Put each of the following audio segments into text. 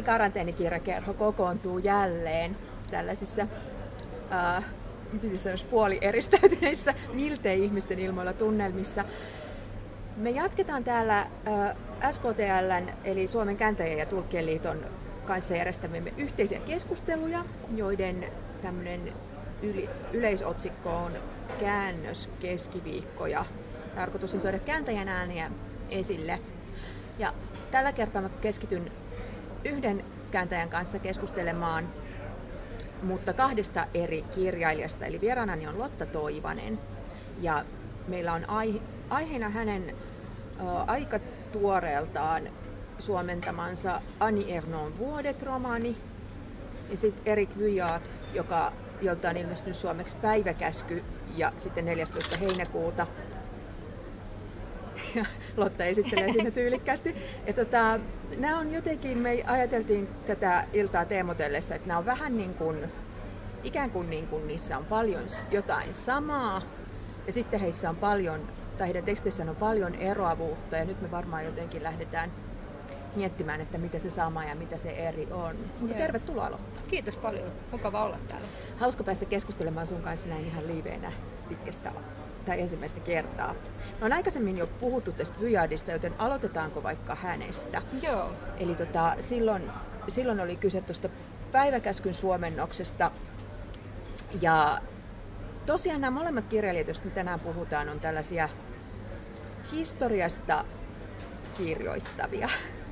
pieni karanteenikirjakerho kokoontuu jälleen tällaisissa äh, puoli eristäytyneissä miltei ihmisten ilmoilla tunnelmissa. Me jatketaan täällä äh, SKTLn eli Suomen kääntäjien ja tulkkien liiton kanssa järjestämme yhteisiä keskusteluja, joiden tämmöinen yli, yleisotsikko on käännös keskiviikko ja tarkoitus on saada kääntäjän ääniä esille. Ja tällä kertaa mä keskityn yhden kääntäjän kanssa keskustelemaan, mutta kahdesta eri kirjailijasta. Eli vieraanani on Lotta Toivanen ja meillä on aiheena hänen aika tuoreeltaan suomentamansa Ani Ernon Vuodet-romaani ja sitten Erik Vyjard, joka, jolta on ilmestynyt suomeksi Päiväkäsky ja sitten 14. heinäkuuta ja Lotta esittelee siinä tyylikkäästi. Ja tota, nämä on jotenkin, me ajateltiin tätä iltaa teemotellessa, että nämä on vähän niin kuin, ikään kuin, niin kuin niissä on paljon jotain samaa, ja sitten heissä on paljon, tai heidän teksteissä on paljon eroavuutta, ja nyt me varmaan jotenkin lähdetään miettimään, että mitä se sama ja mitä se eri on. Mutta Joo. tervetuloa Lotta. Kiitos paljon. Mukava olla täällä. Hauska päästä keskustelemaan sun kanssa näin ihan liiveenä pitkästä tai ensimmäistä kertaa. Me on aikaisemmin jo puhuttu tästä Vyjadista, joten aloitetaanko vaikka hänestä? Joo. Eli tota, silloin, silloin oli kyse tuosta päiväkäskyn suomennoksesta. Ja tosiaan nämä molemmat kirjailijat, joista me tänään puhutaan, on tällaisia historiasta kirjoittavia.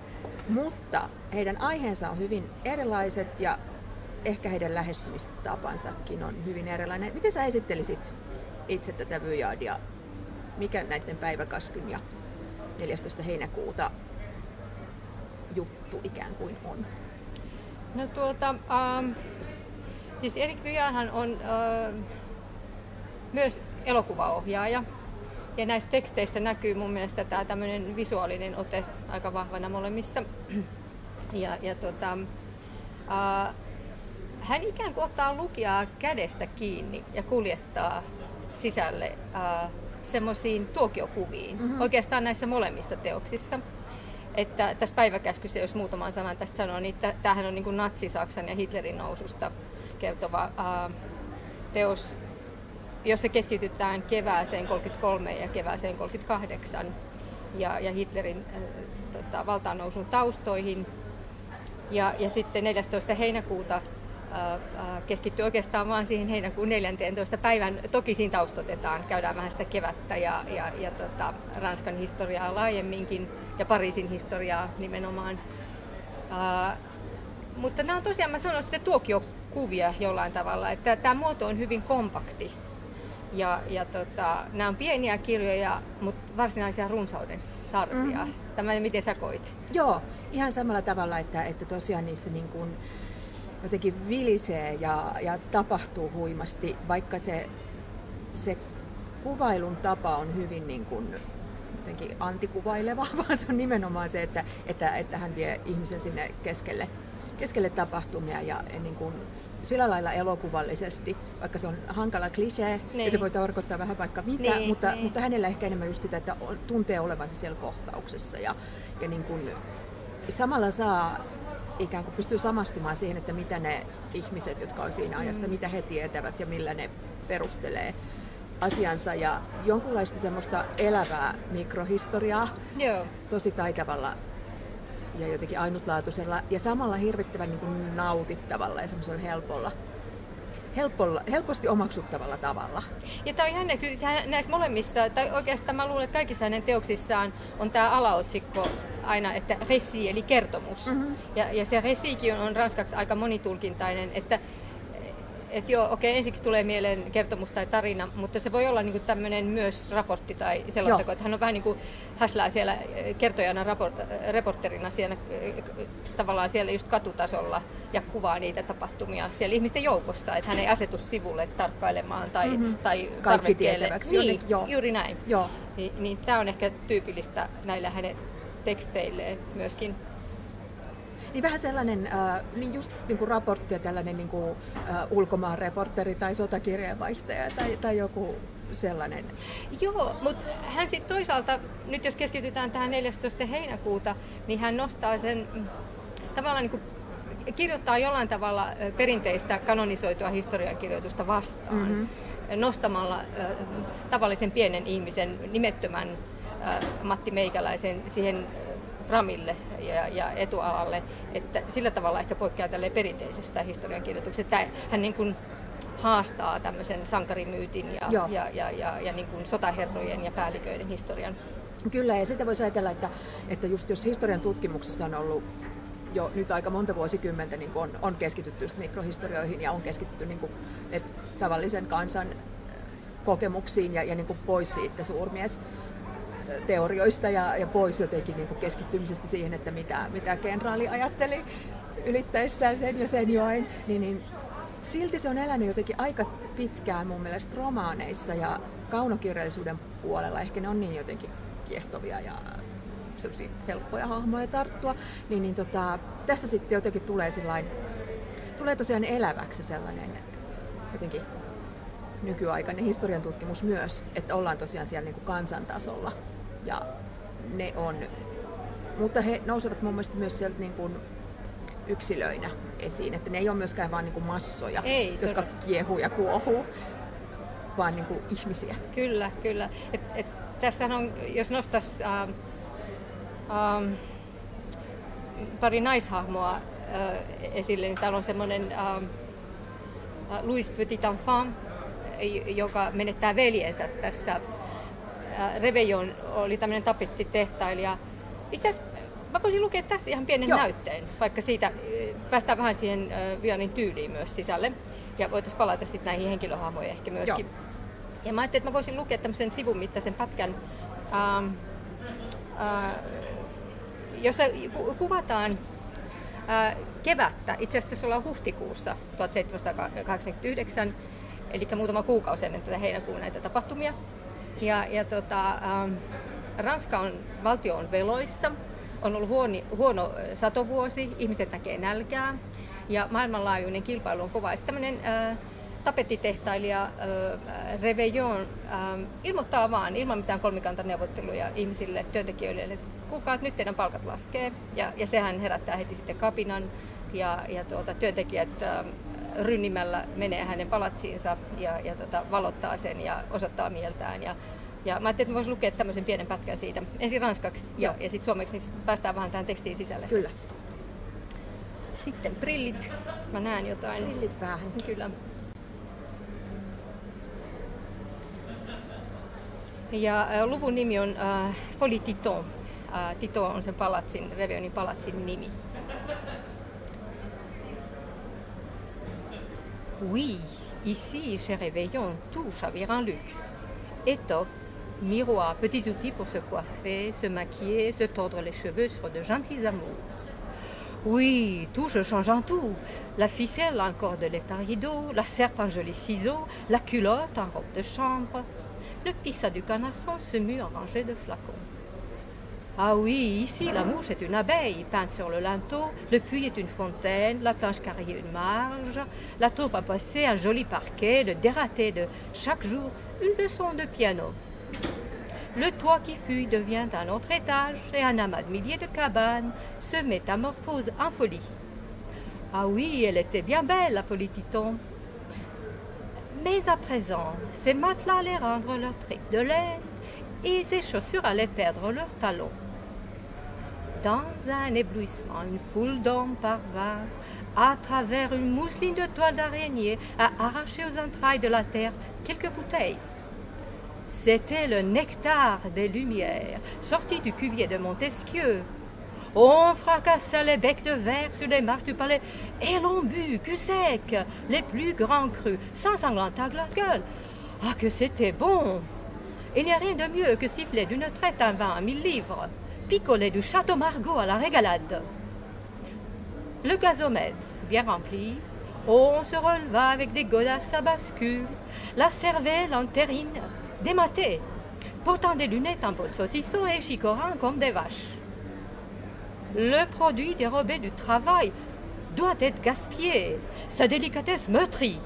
Mutta heidän aiheensa on hyvin erilaiset ja ehkä heidän lähestymistapansakin on hyvin erilainen. Miten sä esittelisit itse tätä Vyjardia, mikä näiden päiväkaskyn ja 14. heinäkuuta juttu ikään kuin on? No tuota, ähm, siis Erik Vyjarhan on äh, myös elokuvaohjaaja. Ja näissä teksteissä näkyy mun mielestä tämä tämmöinen visuaalinen ote aika vahvana molemmissa. Ja, ja tota, äh, hän ikään kuin ottaa lukijaa kädestä kiinni ja kuljettaa sisälle äh, semmoisiin tuokiokuviin, mm-hmm. oikeastaan näissä molemmissa teoksissa. Että tässä päiväkäskyssä, jos muutaman sanan tästä sanoo, niin tämähän on niin kuin natsi-Saksan ja Hitlerin noususta kertova äh, teos, jossa keskitytään kevääseen 33 ja kevääseen 38 ja, ja Hitlerin äh, tota, valtaannousun taustoihin. Ja, ja sitten 14. heinäkuuta keskittyy oikeastaan vain siihen heinäkuun 14. päivän. Toki siinä taustotetaan, käydään vähän sitä kevättä ja, ja, ja tota, Ranskan historiaa laajemminkin ja Pariisin historiaa nimenomaan. Uh, mutta nämä on tosiaan, mä sanon sitten tuokiokuvia jollain tavalla, että tämä muoto on hyvin kompakti. Ja, ja tota, nämä on pieniä kirjoja, mutta varsinaisia runsauden sarvia. Mm. Tämä, miten sä koit? Joo, ihan samalla tavalla, että, että tosiaan niissä niin kuin, jotenkin vilisee ja, ja tapahtuu huimasti, vaikka se, se kuvailun tapa on hyvin niin kuin jotenkin antikuvaileva, vaan se on nimenomaan se, että, että, että hän vie ihmisen sinne keskelle, keskelle tapahtumia ja niin kuin sillä lailla elokuvallisesti, vaikka se on hankala klisee niin. ja se voi tarkoittaa vähän vaikka mitä, niin, mutta, niin. mutta hänellä ehkä enemmän just sitä, että tuntee olevansa siellä kohtauksessa ja, ja niin kuin, samalla saa ikään kuin pystyy samastumaan siihen, että mitä ne ihmiset, jotka on siinä ajassa, mm. mitä he tietävät ja millä ne perustelee asiansa ja jonkunlaista semmoista elävää mikrohistoriaa Joo. tosi taitavalla ja jotenkin ainutlaatuisella ja samalla hirvittävän niin kuin nautittavalla ja semmoisella helpolla helpolla, helposti omaksuttavalla tavalla. Ja tämä on ihan näissä molemmissa, tai oikeastaan mä luulen, että kaikissa hänen teoksissaan on tämä alaotsikko aina, että resi eli kertomus. Mm-hmm. Ja, ja se resikin on, on ranskaksi aika monitulkintainen, että et joo, okei, okay, ensiksi tulee mieleen kertomus tai tarina, mutta se voi olla niinku tämmöinen myös raportti tai selonteko, että hän on vähän niin kuin häslää siellä kertojana, rapor, reporterina siellä, tavallaan siellä just katutasolla ja kuvaa niitä tapahtumia siellä ihmisten joukossa, että hän ei asetu sivulle tarkkailemaan tai, mm-hmm. tai Kaikki tietäväksi. Niin, jonnekin, joo. juuri näin. Joo. Niin, niin tämä on ehkä tyypillistä näillä hänen teksteilleen myöskin. Niin vähän sellainen, äh, niin just niin kuin raportti ja tällainen niin kuin, äh, ulkomaan reporteri tai sotakirjeenvaihtaja tai, tai joku sellainen. Joo, mutta hän sitten toisaalta, nyt jos keskitytään tähän 14. heinäkuuta, niin hän nostaa sen tavallaan niin kuin kirjoittaa jollain tavalla perinteistä kanonisoitua historiankirjoitusta vastaan. Mm-hmm nostamalla tavallisen pienen ihmisen, nimettömän Matti Meikäläisen siihen framille ja, ja etualalle, että sillä tavalla ehkä poikkeaa tälle perinteisestä historiankirjoituksesta. Hän niin kuin haastaa tämmöisen sankarimyytin ja, ja, ja, ja, ja niin kuin sotaherrojen ja päälliköiden historian. Kyllä, ja sitä voisi ajatella, että, että just jos historian tutkimuksessa on ollut jo nyt aika monta vuosikymmentä niin on, on keskitytty just mikrohistorioihin ja on keskitytty niin kuin, että tavallisen kansan kokemuksiin ja, ja niin kuin pois siitä suurmies teorioista ja, ja pois jotenkin niin kuin keskittymisestä siihen, että mitä, mitä kenraali ajatteli ylittäessään sen ja sen joen, niin, niin silti se on elänyt jotenkin aika pitkään mun mielestä romaaneissa ja kaunokirjallisuuden puolella. Ehkä ne on niin jotenkin kiehtovia ja helppoja hahmoja tarttua. Niin, niin tota, tässä sitten jotenkin tulee sillain, tulee tosiaan eläväksi sellainen jotenkin nykyaikainen historian tutkimus myös, että ollaan tosiaan siellä niin kuin kansantasolla ja ne on, mutta he nousevat mun mielestä myös sieltä niin kuin yksilöinä esiin, että ne ei ole myöskään vain niin kuin massoja, ei, jotka todella. kiehuu ja kuohuu, vaan niin kuin ihmisiä. Kyllä, kyllä. Et, et, tästähän on, jos nostaisi äh, äh, pari naishahmoa äh, esille, niin täällä on semmoinen äh, Louis Petit Enfant, joka menettää veljensä tässä. Revejon oli tämmöinen tapettitehtailija. Itse asiassa mä voisin lukea tästä ihan pienen Joo. näytteen, vaikka siitä päästään vähän siihen Vianin tyyliin myös sisälle. Ja voitaisiin palata sitten näihin henkilöhahmoihin ehkä myöskin. Joo. Ja mä ajattelin, että mä voisin lukea tämmöisen sivun mittaisen pätkän, ähm, äh, jossa kuvataan äh, kevättä. Itse asiassa ollaan huhtikuussa 1789 eli muutama kuukausi ennen tätä heinäkuun näitä tapahtumia. Ja, ja tota, ähm, Ranska on, valtio on veloissa, on ollut huono, huono satovuosi, ihmiset näkee nälkää ja maailmanlaajuinen kilpailu on kova. Sitten äh, tapettitehtailija äh, Reveillon äh, ilmoittaa vaan ilman mitään kolmikantaneuvotteluja ihmisille, työntekijöille, että kuulkaa, että nyt teidän palkat laskee. Ja, ja sehän herättää heti sitten kapinan ja, ja tuota, työntekijät äh, rynnimällä menee hänen palatsiinsa ja, ja tota, valottaa sen ja osoittaa mieltään. Ja, ja mä ajattelin, että voisi lukea tämmöisen pienen pätkän siitä. Ensin ranskaksi ja, ja sitten suomeksi, niin päästään vähän tähän tekstiin sisälle. Kyllä. Sitten brillit. Mä näen jotain. Brillit päähän. Kyllä. Ja äh, luvun nimi on äh, Folie Titon. Äh, Tito on sen palatsin, Revionin palatsin nimi. Oui, ici, chez Réveillon, tout chavire en luxe. Étoffe, miroir, petits outils pour se coiffer, se maquiller, se tordre les cheveux sur de gentils amours. Oui, tout change en tout. La ficelle en cordelette à rideau, la serpe en jolis ciseaux, la culotte en robe de chambre. Le pissa du canasson se mue en rangée de flacons. Ah oui, ici, la mouche est une abeille peinte sur le linteau, le puits est une fontaine, la planche carriée une marge, la taupe a passé un joli parquet, le dératé de chaque jour une leçon de piano. Le toit qui fuit devient un autre étage et un amas de milliers de cabanes se métamorphose en folie. Ah oui, elle était bien belle, la folie Titon. Mais à présent, ces matelas allaient rendre leur tripes de laine et ces chaussures allaient perdre leurs talons. Dans un éblouissement, une foule d'hommes parvint, à travers une mousseline de toile d'araignée, à arracher aux entrailles de la terre quelques bouteilles. C'était le nectar des Lumières, sorti du cuvier de Montesquieu. On fracassa les becs de verre sur les marches du palais, et l'on but, cul sec, les plus grands crus, sans sanglanter la gueule. Ah, que c'était bon! Il n'y a rien de mieux que siffler d'une traite un vin à mille livres picoler du château Margaux à la régalade. Le gazomètre, bien rempli, on se releva avec des godasses à bascule, la cervelle en terrine, dématée, portant des lunettes en peau de saucisson et chicorant comme des vaches. Le produit dérobé du travail doit être gaspillé, sa délicatesse meurtrie,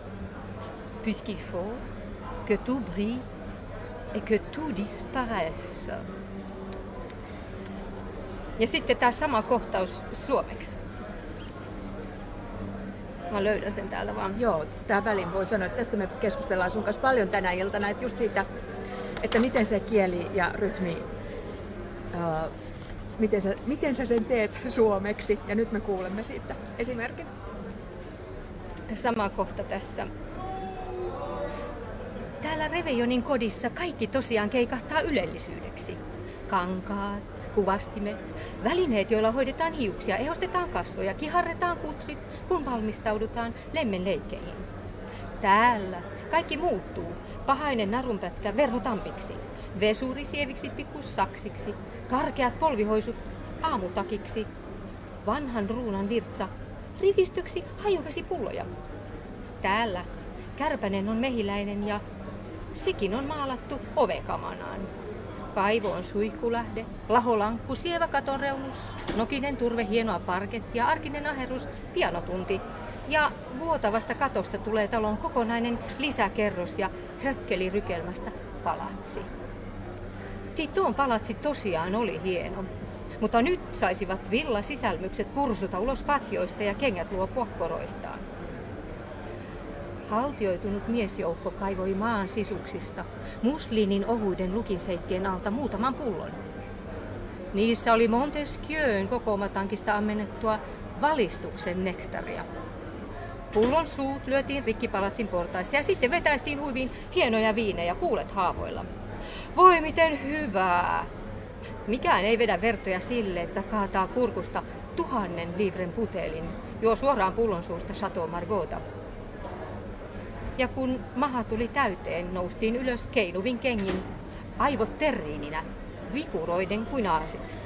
puisqu'il faut que tout brille et que tout disparaisse. Ja sitten tämä sama kohtaus suomeksi. Mä löydän sen täältä vaan. Joo, tähän väliin voi sanoa, että tästä me keskustellaan sun kanssa paljon tänä iltana, että just siitä, että miten se kieli ja rytmi, uh, miten, sä, miten sä sen teet suomeksi. Ja nyt me kuulemme siitä esimerkin. Sama kohta tässä. Täällä Revejonin kodissa kaikki tosiaan keikahtaa ylellisyydeksi kankaat, kuvastimet, välineet, joilla hoidetaan hiuksia, ehostetaan kasvoja, kiharretaan kutrit, kun valmistaudutaan lemmenleikkeihin. Täällä kaikki muuttuu. Pahainen narunpätkä verhotampiksi, vesuri sieviksi pikkussaksiksi, karkeat polvihoisut aamutakiksi, vanhan ruunan virtsa rivistöksi hajuvesipulloja. Täällä Kärpänen on mehiläinen ja sekin on maalattu ovekamanaan. Kaivo on suihkulähde, laholankku, sievä katonreunus, nokinen turve, hienoa parkettia, arkinen aherus, pianotunti. Ja vuotavasta katosta tulee talon kokonainen lisäkerros ja hökkeli rykelmästä palatsi. Titon palatsi tosiaan oli hieno, mutta nyt saisivat villa sisälmykset pursuta ulos patjoista ja kengät luopua koroistaan. Haltioitunut miesjoukko kaivoi maan sisuksista musliinin ohuiden lukinseittien alta muutaman pullon. Niissä oli Montesquieun kokoomatankista ammennettua valistuksen nektaria. Pullon suut lyötiin rikkipalatsin portaissa ja sitten vetäistiin huiviin hienoja viinejä huulet haavoilla. Voi miten hyvää! Mikään ei vedä vertoja sille, että kaataa kurkusta tuhannen livren putelin, juo suoraan pullon suusta Chateau Margota ja kun maha tuli täyteen, noustiin ylös keinuvin kengin, aivot terriininä, vikuroiden kuin aasit.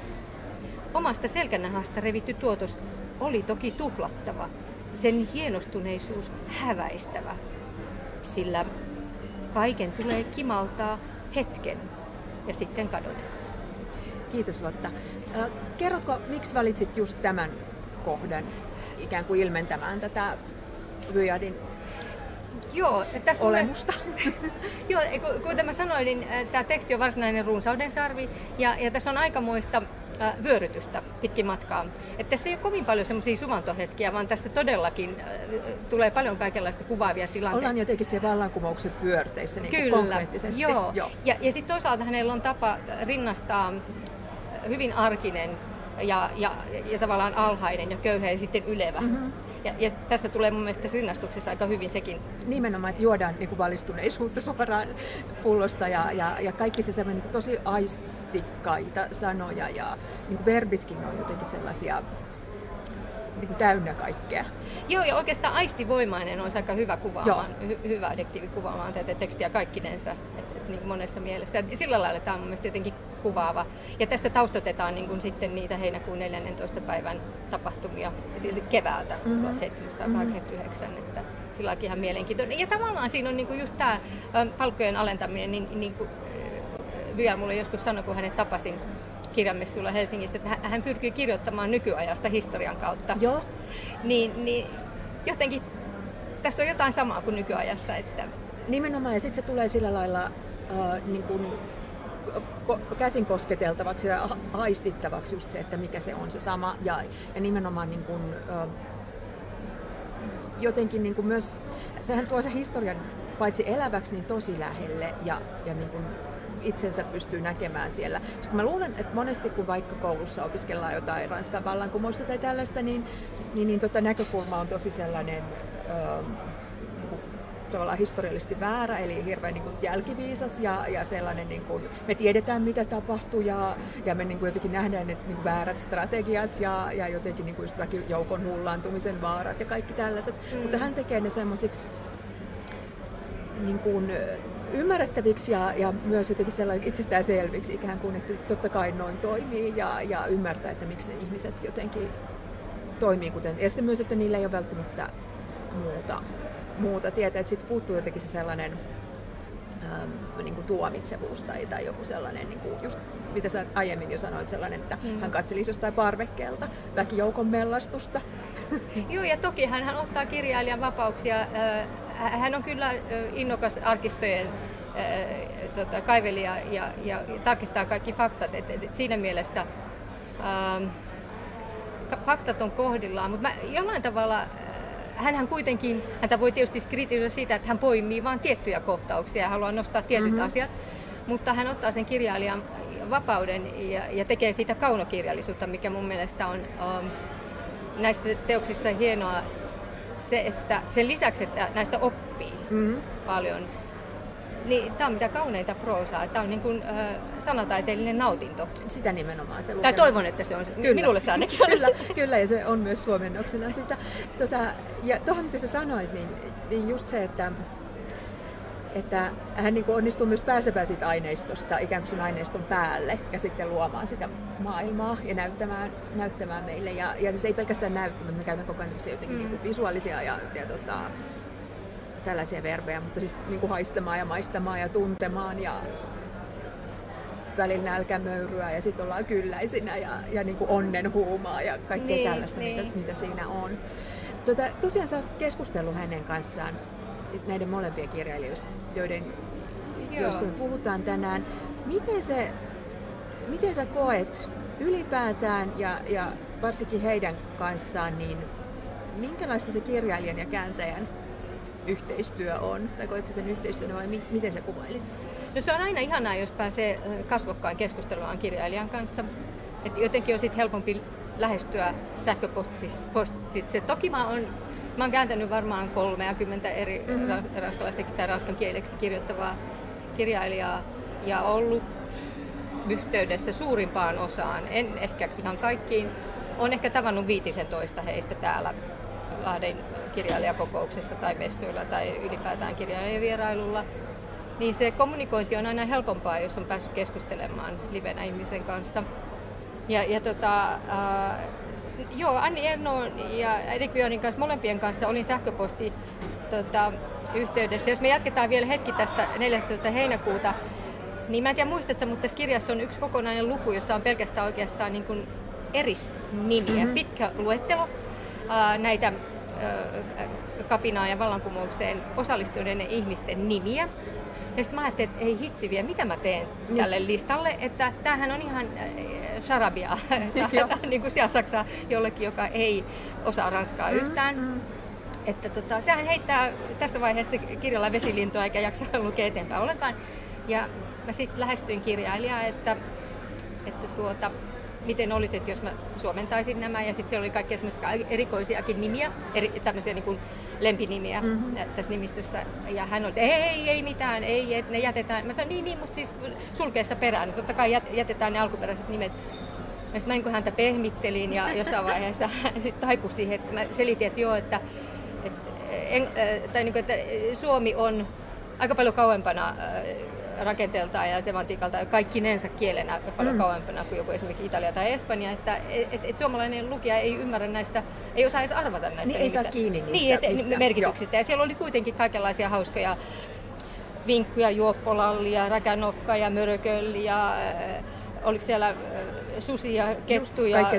Omasta selkänahasta revitty tuotos oli toki tuhlattava, sen hienostuneisuus häväistävä, sillä kaiken tulee kimaltaa hetken ja sitten kadota. Kiitos Lotta. Kerrotko, miksi valitsit just tämän kohdan ikään kuin ilmentämään tätä Vyjadin Joo, tässä olemusta. Mielestä, joo, kuten mä sanoin, niin tämä teksti on varsinainen runsauden sarvi ja, ja tässä on aikamoista äh, vyörytystä pitkin matkaa. Et tässä ei ole kovin paljon semmoisia suvantohetkiä, vaan tästä todellakin äh, tulee paljon kaikenlaista kuvaavia tilanteita. Ollaan jotenkin siellä vallankumouksen pyörteissä niin Kyllä, konkreettisesti. Joo. joo. Ja, ja sitten toisaalta hänellä on tapa rinnastaa hyvin arkinen ja, ja, ja tavallaan alhainen ja köyhä ja sitten ylevä. Mm-hmm. Ja, ja tästä tulee mun mielestä rinnastuksessa aika hyvin sekin. Nimenomaan, että juodaan niin kuin valistuneisuutta suoraan pullosta ja, ja, ja kaikki se semmoinen niin tosi aistikkaita sanoja ja niin kuin verbitkin on jotenkin sellaisia niin kuin täynnä kaikkea. Joo, ja oikeastaan aistivoimainen on aika hyvä kuvaamaan, hy- hyvä adjektiivi kuvaamaan tätä tekstiä kaikkinensa, et, et, niin kuin monessa mielessä. Ja sillä lailla tämä on mun mielestä jotenkin kuvaava. Ja tästä taustotetaan niin kuin sitten niitä heinäkuun 14. päivän tapahtumia siltä keväältä mm-hmm. 1789, mm-hmm. että sillä on ihan mielenkiintoinen. Ja tavallaan siinä on niin kuin just tämä palkkojen alentaminen, niin, niin kuin Vyal mulle joskus sanoi, kun hänet tapasin kirjamessuilla Helsingistä, että hän pyrkii kirjoittamaan nykyajasta historian kautta. Joo. Niin, niin jotenkin tästä on jotain samaa kuin nykyajassa. Että... Nimenomaan, ja sitten se tulee sillä lailla äh, niin kuin käsin kosketeltavaksi ja haistittavaksi just se, että mikä se on se sama. Ja, ja nimenomaan niin kuin, äh, jotenkin niin kuin myös, sehän tuo se historian paitsi eläväksi, niin tosi lähelle ja, ja niin kuin itsensä pystyy näkemään siellä. Koska mä luulen, että monesti kun vaikka koulussa opiskellaan jotain Ranskan vallankumousta tai tällaista, niin, niin, niin tota näkökulma on tosi sellainen ö, tavallaan historiallisesti väärä, eli hirveän niin kuin jälkiviisas ja, ja sellainen, niin kuin, me tiedetään mitä tapahtuu ja, ja me niin kuin jotenkin nähdään ne niin väärät strategiat ja, ja jotenkin niin kuin just joukon hullaantumisen vaarat ja kaikki tällaiset. Mm. Mutta hän tekee ne semmoisiksi niin kuin, ymmärrettäviksi ja, ja myös jotenkin sellainen itsestäänselviksi ikään kuin, että totta kai noin toimii ja, ja ymmärtää, että miksi ihmiset jotenkin toimii kuten. Ja sitten myös, että niillä ei ole välttämättä muuta, muuta tietää, että sitten puuttuu jotenkin se sellainen ähm, niin kuin tuomitsevuus tai, tai joku sellainen, niin kuin just mitä sä aiemmin jo sanoit, sellainen, että mm. hän katselisi jostain parvekkeelta väkijoukon mellastusta. Joo, ja toki hän, hän ottaa kirjailijan vapauksia. Äh, hän on kyllä innokas arkistojen tota, kaivelija ja, ja, ja tarkistaa kaikki faktat. Et, et, et siinä mielessä ähm, faktat on kohdillaan, mutta jollain tavalla hänhän kuitenkin, häntä voi tietysti kritisoida siitä, että hän poimii vain tiettyjä kohtauksia ja haluaa nostaa tietyt mm-hmm. asiat, mutta hän ottaa sen kirjailijan vapauden ja, ja tekee siitä kaunokirjallisuutta, mikä mun mielestä on um, näissä teoksissa hienoa se, että sen lisäksi, että näistä oppii mm-hmm. paljon, niin tämä on mitä kauneinta proosaa. Tämä on niin kuin, äh, sanataiteellinen nautinto. Sitä nimenomaan se Tai toivon, että se on. Kyllä. Minulle se ainakin kyllä, kyllä, ja se on myös suomennoksena sitä. Tota, ja tuohon, mitä sä sanoit, niin, niin just se, että että hän niin kuin onnistuu myös pääsemään siitä aineistosta ikään kuin sen aineiston päälle ja sitten luomaan sitä maailmaa ja näyttämään, näyttämään meille. Ja, ja siis ei pelkästään näyttämään, me käytän koko ajan jotenkin mm. niin kuin visuaalisia ja, ja tota, tällaisia verbejä, mutta siis niin kuin haistamaan ja maistamaan ja tuntemaan ja välillä nälkämöyryä ja sitten ollaan kylläisinä ja, ja niin kuin onnen huumaa ja kaikkea niin, tällaista, niin. Mitä, mitä siinä on. Tota, tosiaan sä oot keskustellut hänen kanssaan näiden molempien kirjailijoista, joiden, joista me puhutaan tänään. Miten, se, miten sä koet ylipäätään ja, ja varsinkin heidän kanssaan, niin minkälaista se kirjailijan ja kääntäjän yhteistyö on? Tai koetko sen yhteistyön vai mi- miten sä kuvailisit sitä? No se on aina ihanaa, jos pääsee kasvokkain keskustelemaan kirjailijan kanssa. Et jotenkin on sit helpompi lähestyä sähköpostitse. Toki mä oon, mä oon kääntänyt varmaan 30 eri mm-hmm. ranskalaista tai ranskan kieleksi kirjoittavaa kirjailijaa ja ollut yhteydessä suurimpaan osaan, en ehkä ihan kaikkiin. Olen ehkä tavannut 15 heistä täällä Lahden kirjailijakokouksessa tai messuilla tai ylipäätään kirjailijavierailulla, niin se kommunikointi on aina helpompaa, jos on päässyt keskustelemaan livenä ihmisen kanssa. Ja, ja tota, äh, joo, Anni Erno ja Erik Björnin kanssa, molempien kanssa olin sähköposti tota, yhteydessä. Jos me jatketaan vielä hetki tästä 14. heinäkuuta, niin mä en tiedä muistatko, mutta tässä kirjassa on yksi kokonainen luku, jossa on pelkästään oikeastaan niin kuin erisnimiä, mm-hmm. pitkä luettelo ää, näitä kapinaan ja vallankumoukseen osallistuneiden ihmisten nimiä. Ja sitten mä ajattelin, että ei hitsi vielä, mitä mä teen niin. tälle listalle, että tämähän on ihan charabia, niin kuin siellä Saksaa jollekin, joka ei osaa ranskaa mm, yhtään. Mm. Että tota, sehän heittää tässä vaiheessa kirjalla vesilintoa eikä jaksa lukea eteenpäin ollenkaan. Ja mä sitten lähestyin kirjailijaa, että, että tuota, miten olisi, että jos mä suomentaisin nämä. Ja sitten siellä oli kaikkia erikoisiakin nimiä, eri, tämmöisiä niin kuin lempinimiä mm-hmm. tässä nimistössä. Ja hän oli, että ei, ei, ei mitään, ei, että ne jätetään. Mä sanoin, niin, niin, mutta siis sulkeessa perään. Totta kai jätetään ne alkuperäiset nimet. Ja sitten mä niin häntä pehmittelin ja jossain vaiheessa hän sitten taipui siihen, että mä selitin, että joo, että, että, en, tai niin kuin, että Suomi on aika paljon kauempana rakenteeltaan ja semantiikalta kaikkinensa kielenä paljon mm. kauempana kuin joku esimerkiksi Italia tai Espanja, että et, et suomalainen lukija ei ymmärrä näistä, ei osaa edes arvata näistä niin ei saa kiinni niistä. Niin, et, mistä, merkityksistä. Ja siellä oli kuitenkin kaikenlaisia hauskoja vinkkuja, juoppolallia, räkänokka ja mörköl ja äh, oliko siellä äh, susia, kettuja,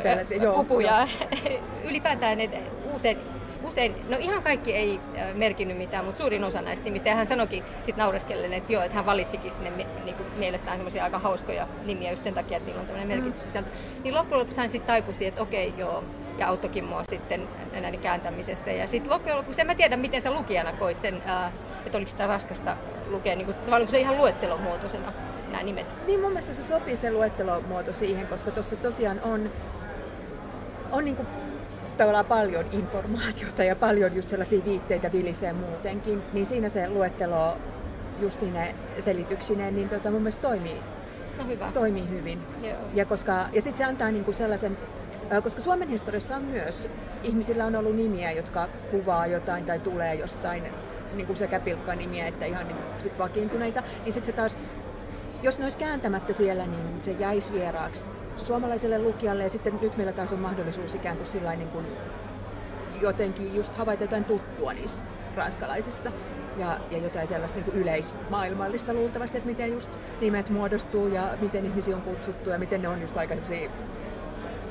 pupuja. Ylipäätään että usein usein, no ihan kaikki ei merkinnyt mitään, mutta suurin osa näistä nimistä. Ja hän sanoikin sitten naureskellen, että joo, että hän valitsikin sinne niin kuin mielestään semmoisia aika hauskoja nimiä just sen takia, että niillä on tämmöinen merkitys sisältö. Niin loppujen lopuksi hän sitten taipui että okei, joo, ja auttoikin mua sitten näiden kääntämisessä. Ja sitten loppujen lopuksi, en mä tiedä miten sä lukijana koit sen, että oliko sitä raskasta lukea, niin kuin, tavallaan se ihan luettelomuotoisena nämä nimet. Niin mun mielestä se sopii se luettelomuoto siihen, koska tuossa tosiaan on, on niin kuin tavallaan paljon informaatiota ja paljon just sellaisia viitteitä vilisee muutenkin, niin siinä se luettelo just ne selityksineen, niin tota mun mielestä toimii, no hyvä. toimii hyvin. Joo. Ja, koska, ja sitten se antaa niinku sellaisen, koska Suomen historiassa on myös, ihmisillä on ollut nimiä, jotka kuvaa jotain tai tulee jostain niin kuin sekä pilkkanimiä että ihan niin sit vakiintuneita, niin sitten se taas, jos ne olisi kääntämättä siellä, niin se jäisi vieraaksi suomalaiselle lukijalle ja sitten nyt meillä taas on mahdollisuus ikään kuin sillain niin kuin jotenkin just havaita jotain tuttua niissä ranskalaisissa ja, ja jotain sellaista niin yleismaailmallista luultavasti, että miten just nimet muodostuu ja miten ihmisiä on kutsuttu ja miten ne on just aika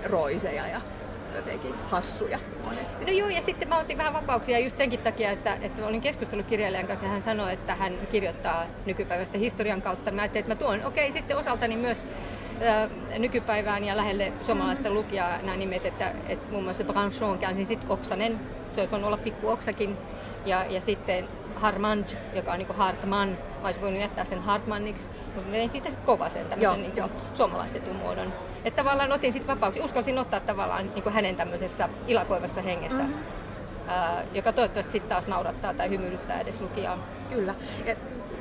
roiseja ja jotenkin hassuja monesti. No joo, ja sitten mä otin vähän vapauksia just senkin takia, että, että olin keskustellut kirjailijan kanssa ja hän sanoi, että hän kirjoittaa nykypäivästä historian kautta. Mä ajattelin, että mä tuon, okei, sitten osaltani myös nykypäivään ja lähelle suomalaista lukijaa nämä nimet, että, että muun muassa Branchon käänsin sitten Oksanen se olisi voinut olla pikkuoksakin. Ja, ja sitten Harmand, joka on niin kuin Hartman, mä olisin voinut jättää sen Hartmanniksi, mutta tein siitä sitten Kovasen, tämmöisen niin kuin suomalaistetun muodon. Että tavallaan otin sitten vapauksia, uskalsin ottaa tavallaan niin kuin hänen tämmöisessä ilakoivassa hengessä, mm-hmm. ää, joka toivottavasti sitten taas naurattaa tai hymyilyttää edes lukijaa. Kyllä. Ja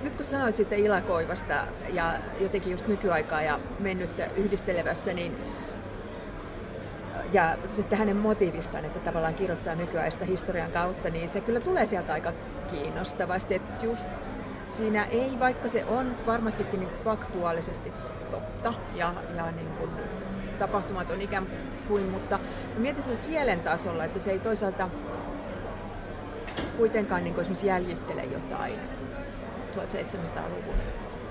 nyt kun sanoit sitten ilakoivasta ja jotenkin just nykyaikaa ja mennyttä yhdistelevässä, niin ja sitten hänen motiivistaan, että tavallaan kirjoittaa nykyaista historian kautta, niin se kyllä tulee sieltä aika kiinnostavasti. Että just siinä ei, vaikka se on varmastikin niin faktuaalisesti totta ja, ja niin kuin tapahtumat on ikään kuin, mutta mietin sillä kielen tasolla, että se ei toisaalta kuitenkaan niin kuin esimerkiksi jäljittele jotain 1700-luvun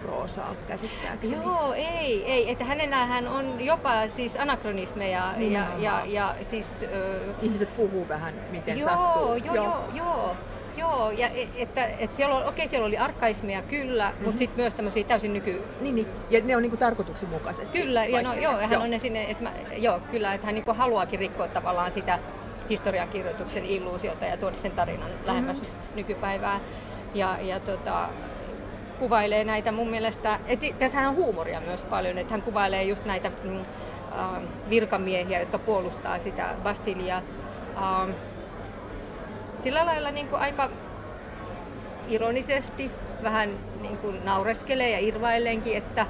proosaa käsittääkseni. Joo, ei, ei. Että hänenähän on jopa siis anakronismeja ja, ja, ja siis... Ö... Ihmiset puhuu vähän miten joo, sattuu. Joo, joo, joo. joo. Joo, ja e, että, että siellä, on, okei, siellä oli arkaismia kyllä, mm-hmm. mutta sitten myös tämmöisiä täysin nyky... Niin, niin, ja ne on niinku tarkoituksenmukaisesti. Kyllä, ja no, joo, ja hän joo. on ne sinne, että mä, joo, kyllä, että hän niinku haluaakin rikkoa tavallaan sitä historiankirjoituksen illuusiota ja tuoda sen tarinan lähemmäs mm-hmm. nykypäivää. Ja, ja tota, kuvailee näitä mun mielestä, tässä on huumoria myös paljon, että hän kuvailee just näitä mm, äh, virkamiehiä, jotka puolustaa sitä Bastilia. Äh, sillä lailla niin kuin aika ironisesti, vähän niin kuin naureskelee ja irvailleenkin, että,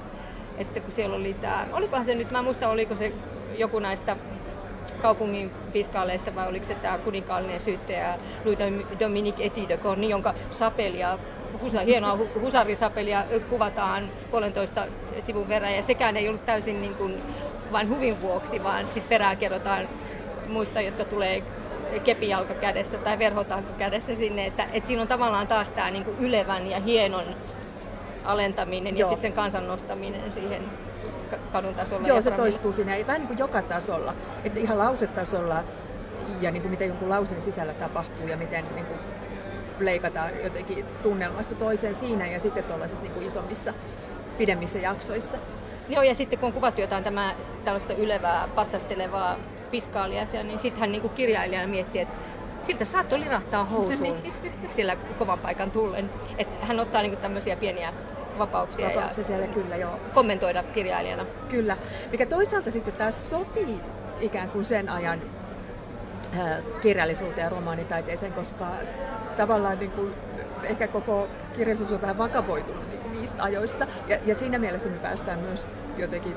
että kun siellä oli tämä, olikohan se nyt, mä muista oliko se joku näistä kaupungin fiskaaleista vai oliko se tämä kuninkaallinen syyttäjä Louis Dominique Eti de Corny, jonka sapelia hienoa husarisapelia kuvataan puolentoista sivun verran ja sekään ei ollut täysin niin kuin vain huvin vuoksi, vaan sitten perään kerrotaan muista, jotka tulee kepijalka kädessä tai verhotaanko kädessä sinne, että, että siinä on tavallaan taas tämä niin kuin ylevän ja hienon alentaminen Joo. ja sitten sen kansan nostaminen siihen kadun tasolla. Joo, se toistuu siinä vähän niin kuin joka tasolla, että ihan lausetasolla ja niin kuin miten jonkun lauseen sisällä tapahtuu ja miten niin kuin leikataan jotenkin tunnelmasta toiseen siinä ja sitten tuollaisissa niin kuin isommissa, pidemmissä jaksoissa. Joo, ja sitten kun on kuvattu jotain tämä, tällaista ylevää, patsastelevaa fiskaaliasia, niin sitten hän niin kirjailijana miettii, että siltä saattoi lirahtaa housuun niin. sillä kovan paikan tullen. Että hän ottaa niin tämmöisiä pieniä vapauksia, vapauksia ja siellä, kyllä, joo. kommentoida kirjailijana. Kyllä, mikä toisaalta sitten taas sopii ikään kuin sen ajan kirjallisuuteen ja romaanitaiteeseen, koska tavallaan niin kuin, ehkä koko kirjallisuus on vähän vakavoitunut niin kuin niistä ajoista. Ja, ja siinä mielessä me päästään myös jotenkin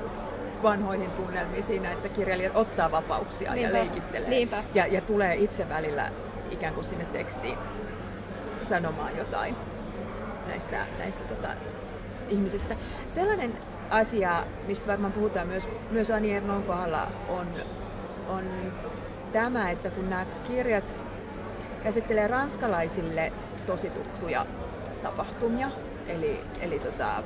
vanhoihin tunnelmiin siinä, että kirjailijat ottaa vapauksia Niinpä. ja leikittelee. Niinpä. Ja, ja tulee itse välillä ikään kuin sinne tekstiin sanomaan jotain näistä, näistä tota, ihmisistä. Sellainen asia, mistä varmaan puhutaan myös, myös Ani Ernon kohdalla, on, on tämä, että kun nämä kirjat käsittelee ranskalaisille tosi tuttuja tapahtumia, eli, eli tota,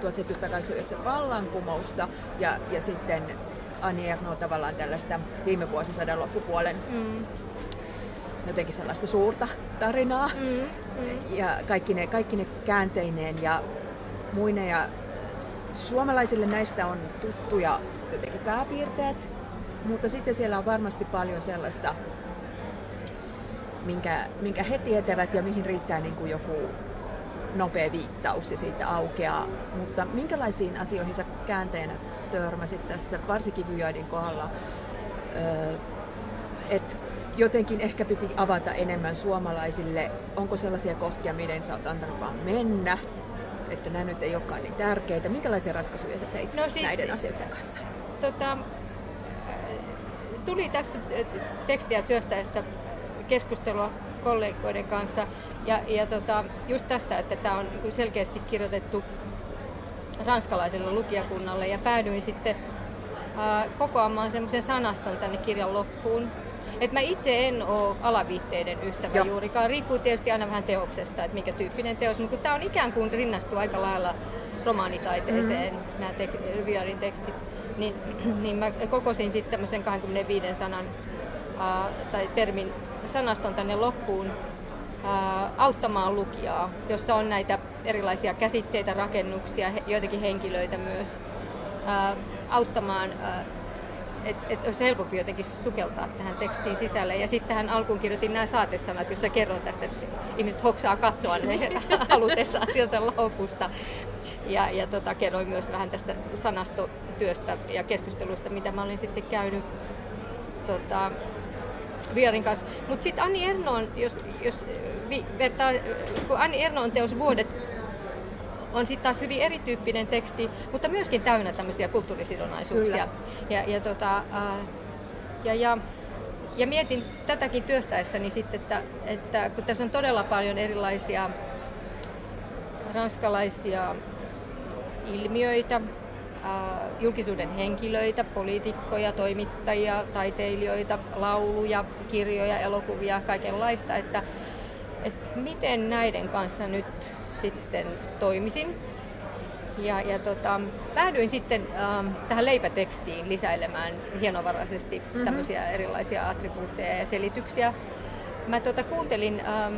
1789 vallankumousta ja, ja sitten Annie Ernaux tavallaan tällaista viime vuosisadan loppupuolen mm. jotenkin sellaista suurta tarinaa mm, mm. ja kaikki ne, kaikki ne käänteineen ja muine ja suomalaisille näistä on tuttuja jotenkin pääpiirteet, mutta sitten siellä on varmasti paljon sellaista minkä, minkä he tietävät ja mihin riittää niin kuin joku nopea viittaus ja siitä aukeaa. Mutta minkälaisiin asioihin sä käänteenä törmäsit tässä, varsinkin Vyjaidin kohdalla, öö, että jotenkin ehkä piti avata enemmän suomalaisille, onko sellaisia kohtia, miten sä oot antanut vaan mennä, että nämä nyt ei olekaan niin tärkeitä. Minkälaisia ratkaisuja sä teit no siis, näiden asioiden kanssa? Tota, tuli tässä tekstiä työstäessä keskustelua kollegoiden kanssa. Ja, ja tota, just tästä, että tämä on niin selkeästi kirjoitettu ranskalaiselle lukijakunnalle ja päädyin sitten ää, kokoamaan semmoisen sanaston tänne kirjan loppuun. Et mä itse en ole alaviitteiden ystävä Joo. juurikaan. Riippuu tietysti aina vähän teoksesta, että mikä tyyppinen teos, mutta tämä on ikään kuin rinnastuu aika lailla romaanitaiteeseen, mm-hmm. nämä te- tekstit, niin, niin mä kokosin sitten tämmöisen 25 sanan ää, tai termin sanaston tänne loppuun auttamaan lukijaa, josta on näitä erilaisia käsitteitä, rakennuksia, joitakin henkilöitä myös, auttamaan ää, et, et olisi helpompi jotenkin sukeltaa tähän tekstiin sisälle. Ja sitten tähän alkuun kirjoitin nämä saatesanat, jossa kerron tästä, että ihmiset hoksaa katsoa ne halutessaan sieltä lopusta. Ja, ja tota, kerroin myös vähän tästä sanastotyöstä ja keskustelusta, mitä mä olin sitten käynyt tota, Viarin kanssa. Mutta sitten Anni Ernoon, jos, jos vi, vertaa, kun Anni Ernoon teos Vuodet on sitten taas hyvin erityyppinen teksti, mutta myöskin täynnä tämmöisiä kulttuurisidonnaisuuksia. Ja, ja, tota, ja, ja, ja mietin tätäkin työstäessäni sitten, että, että kun tässä on todella paljon erilaisia ranskalaisia ilmiöitä, julkisuuden henkilöitä, poliitikkoja, toimittajia, taiteilijoita, lauluja, kirjoja, elokuvia, kaikenlaista, että, että miten näiden kanssa nyt sitten toimisin. Ja, ja tota, päädyin sitten ähm, tähän leipätekstiin lisäilemään hienovaraisesti mm-hmm. tämmöisiä erilaisia attribuutteja ja selityksiä. Mä tota, kuuntelin ähm,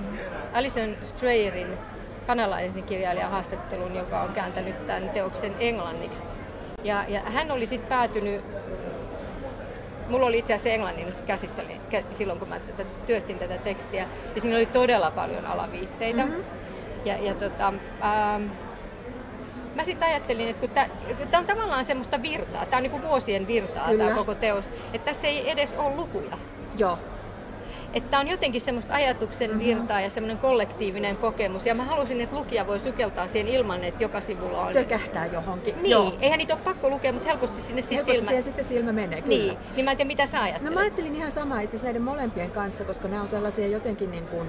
Alison Strayerin kanalaisen kirjailijan haastattelun, joka on kääntänyt tämän teoksen englanniksi. Ja, ja hän oli sitten päätynyt, mulla oli itse asiassa englannin käsissä silloin, kun mä tätä, työstin tätä tekstiä, ja siinä oli todella paljon alaviitteitä. Mm-hmm. Ja, ja tota, ähm, mä sitten ajattelin, että kun tämä on tavallaan semmoista virtaa, tämä on niinku vuosien virtaa tämä koko teos, että tässä ei edes ole lukuja. Joo. Että on jotenkin semmoista ajatuksen mm-hmm. virtaa ja semmoinen kollektiivinen kokemus. Ja mä halusin, että lukija voi sukeltaa siihen ilman, että joka sivulla on... Tökähtää johonkin. Niin, Joo. eihän niitä ole pakko lukea, mutta helposti sinne sitten silmä... Siihen sitten silmä menee, kyllä. Niin, niin mä en tiedä, mitä sä ajattelet. No mä ajattelin ihan samaa itse asiassa näiden molempien kanssa, koska nämä on sellaisia jotenkin niin kuin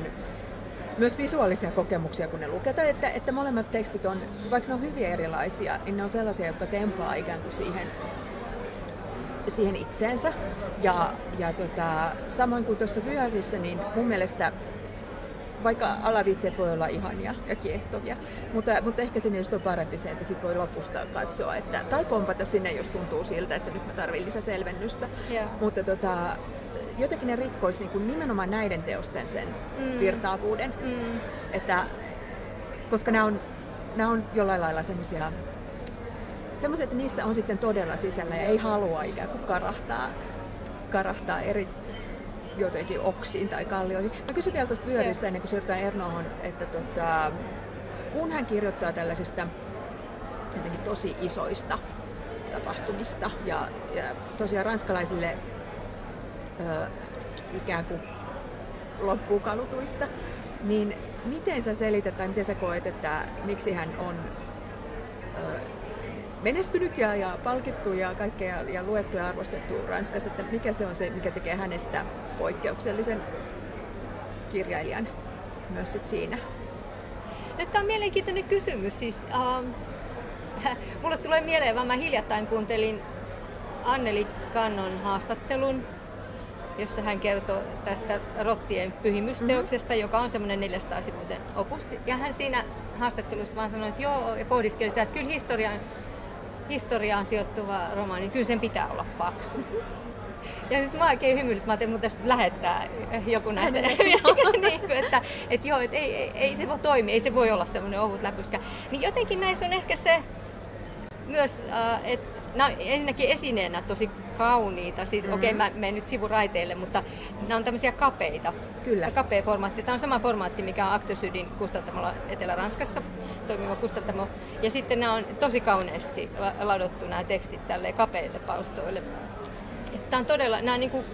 myös visuaalisia kokemuksia, kun ne luketaan, että, että molemmat tekstit on, vaikka ne on hyvin erilaisia, niin ne on sellaisia, jotka tempaa ikään kuin siihen, siihen itseensä. Ja, ja tota, samoin kuin tuossa Vyörissä, niin mun mielestä vaikka alaviitteet voi olla ihania ja kiehtovia, mutta, mutta ehkä sinne just on parempi se, että sit voi lopusta katsoa, että, tai pompata sinne, jos tuntuu siltä, että nyt mä tarvitsen lisäselvennystä. Yeah. Mutta tota, jotenkin ne rikkoisi niin nimenomaan näiden teosten sen mm. virtaavuuden. Mm. Että, koska nämä on, nämä on jollain lailla semmoisia semmoisia, että niissä on sitten todella sisällä ja ei halua ikään kuin karahtaa, karahtaa eri jotenkin oksiin tai kallioihin. Mä kysyn vielä tuosta pyörissä ennen kuin siirrytään Ernohon, että tota, kun hän kirjoittaa tällaisista jotenkin tosi isoista tapahtumista ja, ja tosiaan ranskalaisille ö, ikään kuin loppukalutuista, niin miten sä selität tai miten sä koet, että miksi hän on ö, menestynyt ja, ja palkittu ja kaikkea ja luettu ja arvostettu Ranskassa, että mikä se on se, mikä tekee hänestä poikkeuksellisen kirjailijan myös sit siinä? No, tämä on mielenkiintoinen kysymys. Siis, ähm, mulle tulee mieleen, vaan mä hiljattain kuuntelin Anneli Kannon haastattelun jossa hän kertoo tästä Rottien pyhimysteoksesta, mm-hmm. joka on semmoinen 400 sivuuten opus. Ja hän siinä haastattelussa vaan sanoi, että joo, ja pohdiskeli sitä, että kyllä historiaan, historiaan sijoittuva romaani, kyllä sen pitää olla paksu. Ja siis mä oikein hymyilyt, mä ajattelin, että tästä lähettää joku näistä. niin kuin, että, että joo, että ei, ei, ei, se voi toimia, ei se voi olla semmoinen ohut läpyskä. Niin jotenkin näissä on ehkä se myös, äh, että nämä on ensinnäkin esineenä tosi kauniita. Siis mm-hmm. okei, okay, mä menen nyt sivuraiteille, mutta nämä on tämmöisiä kapeita. Kyllä. Kapea formaatti. Tämä on sama formaatti, mikä on Actosydin kustantamolla Etelä-Ranskassa toimiva kustantamo. Ja sitten nämä on tosi kauneesti ladottu nämä tekstit tälle kapeille palstoille. Tämä on todella, nämä on niin kuin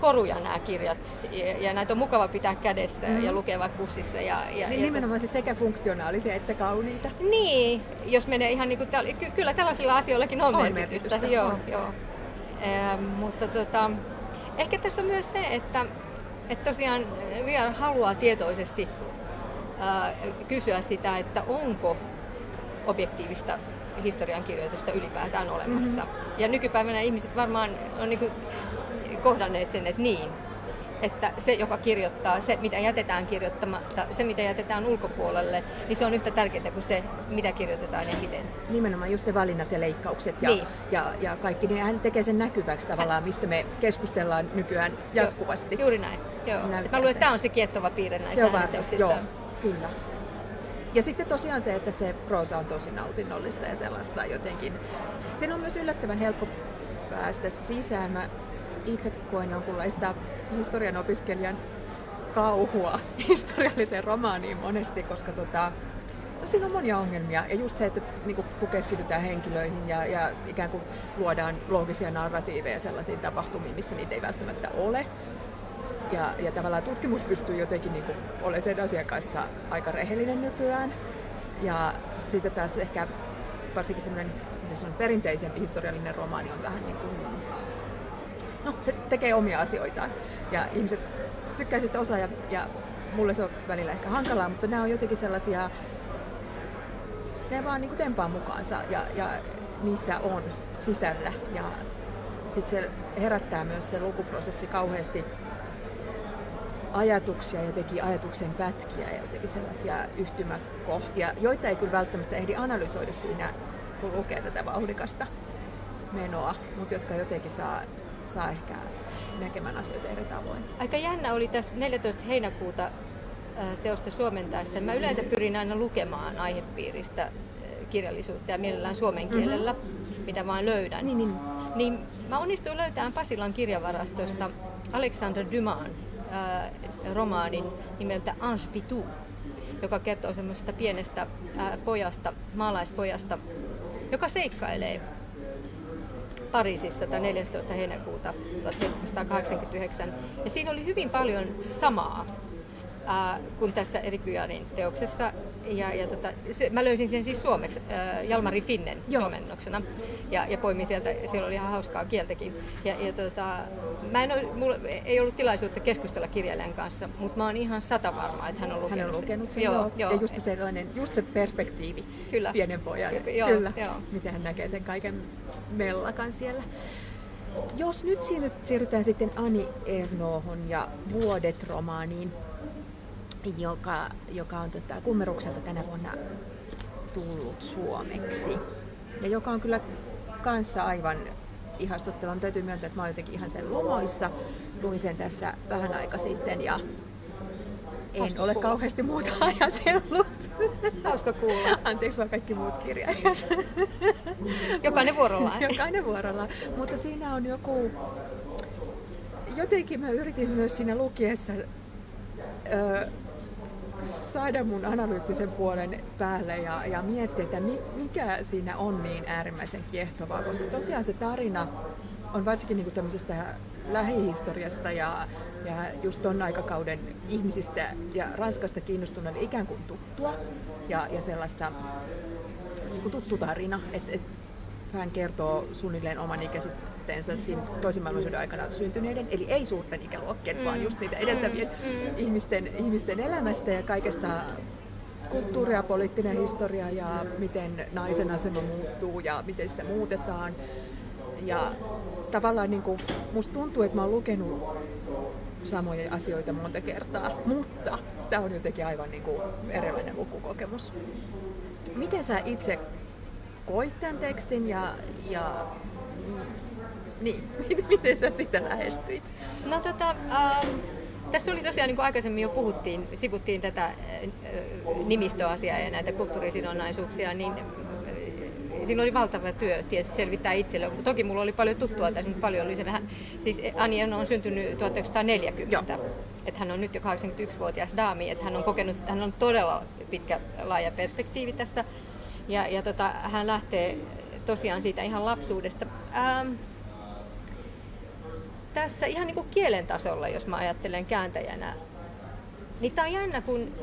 koruja nämä kirjat ja, ja näitä on mukava pitää kädessä mm. ja lukea vaikka bussissa. Ja, ja, niin, ja nimenomaan se sekä funktionaalisia että kauniita. Niin, jos menee ihan niin kuin, ky- kyllä tällaisilla asioillakin on, on merkitystä. merkitystä. Joo, on. joo. E, mutta tota, ehkä tässä on myös se, että, että tosiaan VR haluaa tietoisesti ää, kysyä sitä, että onko objektiivista historiankirjoitusta ylipäätään olemassa. Mm-hmm. Ja nykypäivänä ihmiset varmaan on niin kuin kohdanneet sen, että niin, että se, joka kirjoittaa, se, mitä jätetään kirjoittamatta, se, mitä jätetään ulkopuolelle, niin se on yhtä tärkeää kuin se, mitä kirjoitetaan ja miten. Nimenomaan just ne valinnat ja leikkaukset ja, niin. ja, ja kaikki, niin hän tekee sen näkyväksi tavallaan, mistä me keskustellaan nykyään jatkuvasti. Joo, juuri näin. Joo. Mä luulen, että tämä on se kiehtova piirre näissä se on joo, kyllä. Ja sitten tosiaan se, että se proosa on tosi nautinnollista ja sellaista jotenkin. Siinä on myös yllättävän helppo päästä sisään. Mä itse koen jonkunlaista historian opiskelijan kauhua historialliseen romaaniin monesti, koska tota, no siinä on monia ongelmia. Ja just se, että niin kun keskitytään henkilöihin ja, ja ikään kuin luodaan loogisia narratiiveja sellaisiin tapahtumiin, missä niitä ei välttämättä ole. Ja, ja tavallaan tutkimus pystyy jotenkin niin olemaan sen asian kanssa aika rehellinen nykyään. Ja sitten taas ehkä varsinkin semmoinen perinteisempi historiallinen romaani on vähän niin kuin, no se tekee omia asioitaan. Ja ihmiset tykkää sitten osaa ja, ja mulle se on välillä ehkä hankalaa, mutta nämä on jotenkin sellaisia, ne vaan niin kuin tempaa mukaansa ja, ja niissä on sisällä. Ja sitten se herättää myös se lukuprosessi kauheasti ajatuksia, jotenkin ajatuksen pätkiä ja jotenkin sellaisia yhtymäkohtia, joita ei kyllä välttämättä ehdi analysoida siinä, kun lukee tätä vauhdikasta menoa, mutta jotka jotenkin saa, saa ehkä näkemään asioita eri tavoin. Aika jännä oli tässä 14. heinäkuuta teosta suomentaessa. Mä yleensä pyrin aina lukemaan aihepiiristä kirjallisuutta ja mielellään suomen kielellä, mm-hmm. mitä vaan löydän. Niin, niin. niin mä onnistuin löytämään Pasilan kirjavarastosta Alexander Dumas äh, romaanin nimeltä Ange Pitou, joka kertoo semmoisesta pienestä äh, pojasta, maalaispojasta, joka seikkailee Pariisissa 14. heinäkuuta 1789. Ja siinä oli hyvin paljon samaa kuin tässä Erik Vyanin teoksessa. Ja, ja tota, se, mä löysin sen siis suomeksi äh, Jalmari Finnen Joo. suomennoksena ja, ja poimin sieltä, siellä oli ihan hauskaa kieltäkin. Ja, ja tota, mä en ole, mulla ei ollut tilaisuutta keskustella kirjailijan kanssa, mutta mä oon ihan sata varma, että hän on lukenut, hän on lukenut sen. Joo, joo. joo. Ja just, sellainen, just se perspektiivi Kyllä. pienen pojan. Joo, Kyllä, joo. miten hän näkee sen kaiken mellakan siellä. Jos nyt siirrytään sitten Ani Ernohon ja Vuodet-romaaniin, joka, joka on tota, kummerukselta tänä vuonna tullut suomeksi. Ja joka on kyllä kanssa aivan ihastuttava. Mutta täytyy myöntää, että mä oon jotenkin ihan sen lomoissa. Luin sen tässä vähän aika sitten ja en Hauska ole kuulla. kauheasti muuta ajatellut. Hauska kuulla. Anteeksi vaan kaikki muut kirjailijat. Jokainen vuorollaan. Jokainen vuorollaan. Mutta siinä on joku... Jotenkin mä yritin myös siinä lukiessa öö, saada mun analyyttisen puolen päälle ja, ja miettiä, että mikä siinä on niin äärimmäisen kiehtovaa, koska tosiaan se tarina on varsinkin niin tämmöisestä lähihistoriasta ja, ja just ton aikakauden ihmisistä ja Ranskasta kiinnostuneille ikään kuin tuttua ja, ja sellaista niin kuin tuttu tarina, että et, hän kertoo suunnilleen oman ikäisestä tavoitteensa siinä toisen maailmansodan aikana syntyneiden, eli ei suurten ikäluokkien, mm. vaan just niitä edeltävien mm. mm. ihmisten, ihmisten elämästä ja kaikesta kulttuuri ja poliittinen historia ja miten naisen asema muuttuu ja miten sitä muutetaan. Ja tavallaan niin kuin, musta tuntuu, että mä oon lukenut samoja asioita monta kertaa, mutta tämä on jotenkin aivan niin kuin erilainen lukukokemus. Miten sä itse koit tämän tekstin ja, ja niin, miten sä sitä lähestyit? No tota, ähm, Tästä tuli tosiaan, niin kuin aikaisemmin jo puhuttiin, sivuttiin tätä äh, nimistöasiaa ja näitä kulttuurisidonnaisuuksia, niin äh, siinä oli valtava työ tietysti selvittää itselle. Toki mulla oli paljon tuttua tässä, mutta paljon oli se vähän, siis Ani on syntynyt 1940. Joo. Että hän on nyt jo 81-vuotias daami, että hän on kokenut, hän on todella pitkä laaja perspektiivi tässä. Ja, ja tota, hän lähtee tosiaan siitä ihan lapsuudesta. Ähm, tässä ihan niin kuin kielen tasolla, jos mä ajattelen kääntäjänä, niin tämä on jännä, kun,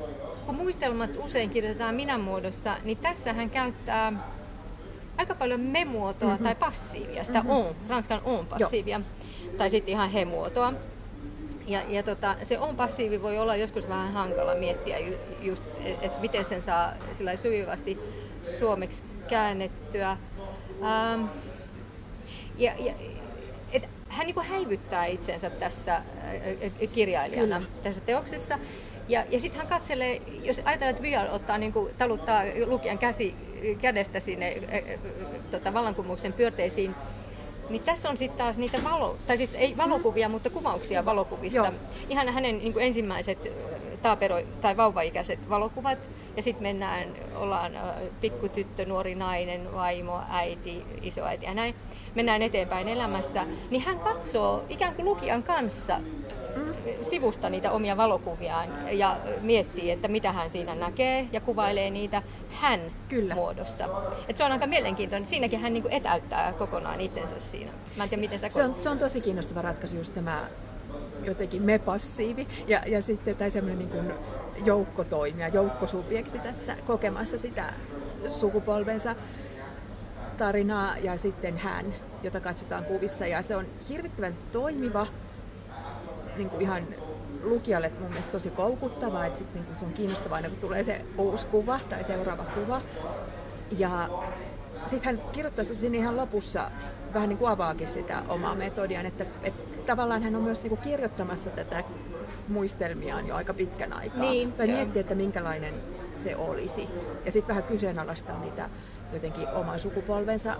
kun muistelmat usein kirjoitetaan minä-muodossa, niin tässä hän käyttää aika paljon me-muotoa mm-hmm. tai passiivia, sitä mm-hmm. on, ranskan on passiivia, Joo. tai sitten ihan he-muotoa. Ja, ja tota, se on passiivi voi olla joskus vähän hankala miettiä ju, just, että et miten sen saa sillä sujuvasti suomeksi käännettyä. Ähm, ja, ja, hän niin kuin häivyttää itsensä tässä kirjailijana Kyllä. tässä teoksessa. Ja, ja sitten hän katselee, jos ajatellaan, että Vial ottaa, niin kuin, taluttaa lukijan käsi kädestä sinne tota, vallankumouksen pyörteisiin, niin tässä on sitten taas niitä valo, tai siis ei valokuvia, mutta kuvauksia valokuvista. Joo. Ihan hänen niin kuin ensimmäiset taapero- tai vauvaikäiset valokuvat. Ja sitten mennään, ollaan pikkutyttö, nuori nainen, vaimo, äiti, isoäiti ja näin. Mennään eteenpäin elämässä. Niin hän katsoo ikään kuin lukijan kanssa sivusta niitä omia valokuviaan ja miettii, että mitä hän siinä näkee ja kuvailee niitä hän Kyllä. muodossa. Et se on aika mielenkiintoinen. Siinäkin hän niinku etäyttää kokonaan itsensä siinä. Mä en tiedä, miten sä se on, se on tosi kiinnostava ratkaisu just tämä jotenkin me-passiivi ja, ja sitten tai semmoinen niin kuin joukkotoimija, joukkosubjekti tässä kokemassa sitä sukupolvensa tarinaa ja sitten hän, jota katsotaan kuvissa. Ja se on hirvittävän toimiva niin kuin ihan lukijalle mun mielestä tosi koukuttavaa, että sitten niin se on kiinnostavaa aina kun tulee se uusi kuva tai seuraava kuva. Ja sitten hän kirjoittaa sinne ihan lopussa vähän niin kuin avaakin sitä omaa metodiaan, että, että tavallaan hän on myös niin kuin kirjoittamassa tätä muistelmiaan jo aika pitkän aikaa. Niin, tai miettii, että minkälainen se olisi. Ja sitten vähän kyseenalaistaa niitä jotenkin oman sukupolvensa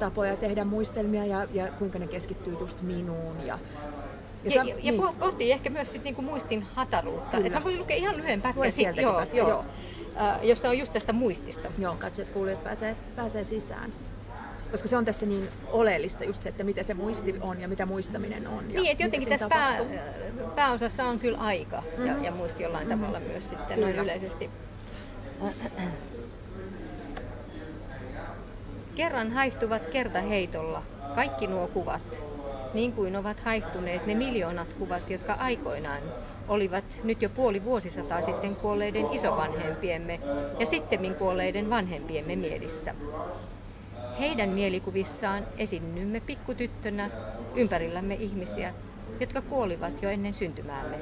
tapoja tehdä muistelmia ja, ja kuinka ne keskittyy just minuun ja ja, ja, ja niin. pohtii ehkä myös sit niinku muistin hataruutta. Että mä voisin lukea ihan lyhyen pätkän. Sit, joo, joo. joo. Jossa on just tästä muistista. Joo, katsojat kuulijat pääsee, pääsee sisään. Koska se on tässä niin oleellista just se, että mitä se muisti on ja mitä muistaminen on. Ja niin, että jotenkin tässä pää, pääosassa on kyllä aika mm-hmm. ja, ja muisti jollain mm-hmm. tavalla myös sitten noin yleisesti. Kerran haihtuvat kertaheitolla kaikki nuo kuvat, niin kuin ovat haihtuneet ne miljoonat kuvat, jotka aikoinaan olivat nyt jo puoli vuosisataa sitten kuolleiden isovanhempiemme ja sittemmin kuolleiden vanhempiemme mielissä. Heidän mielikuvissaan esiinnymme pikkutyttönä ympärillämme ihmisiä, jotka kuolivat jo ennen syntymäämme.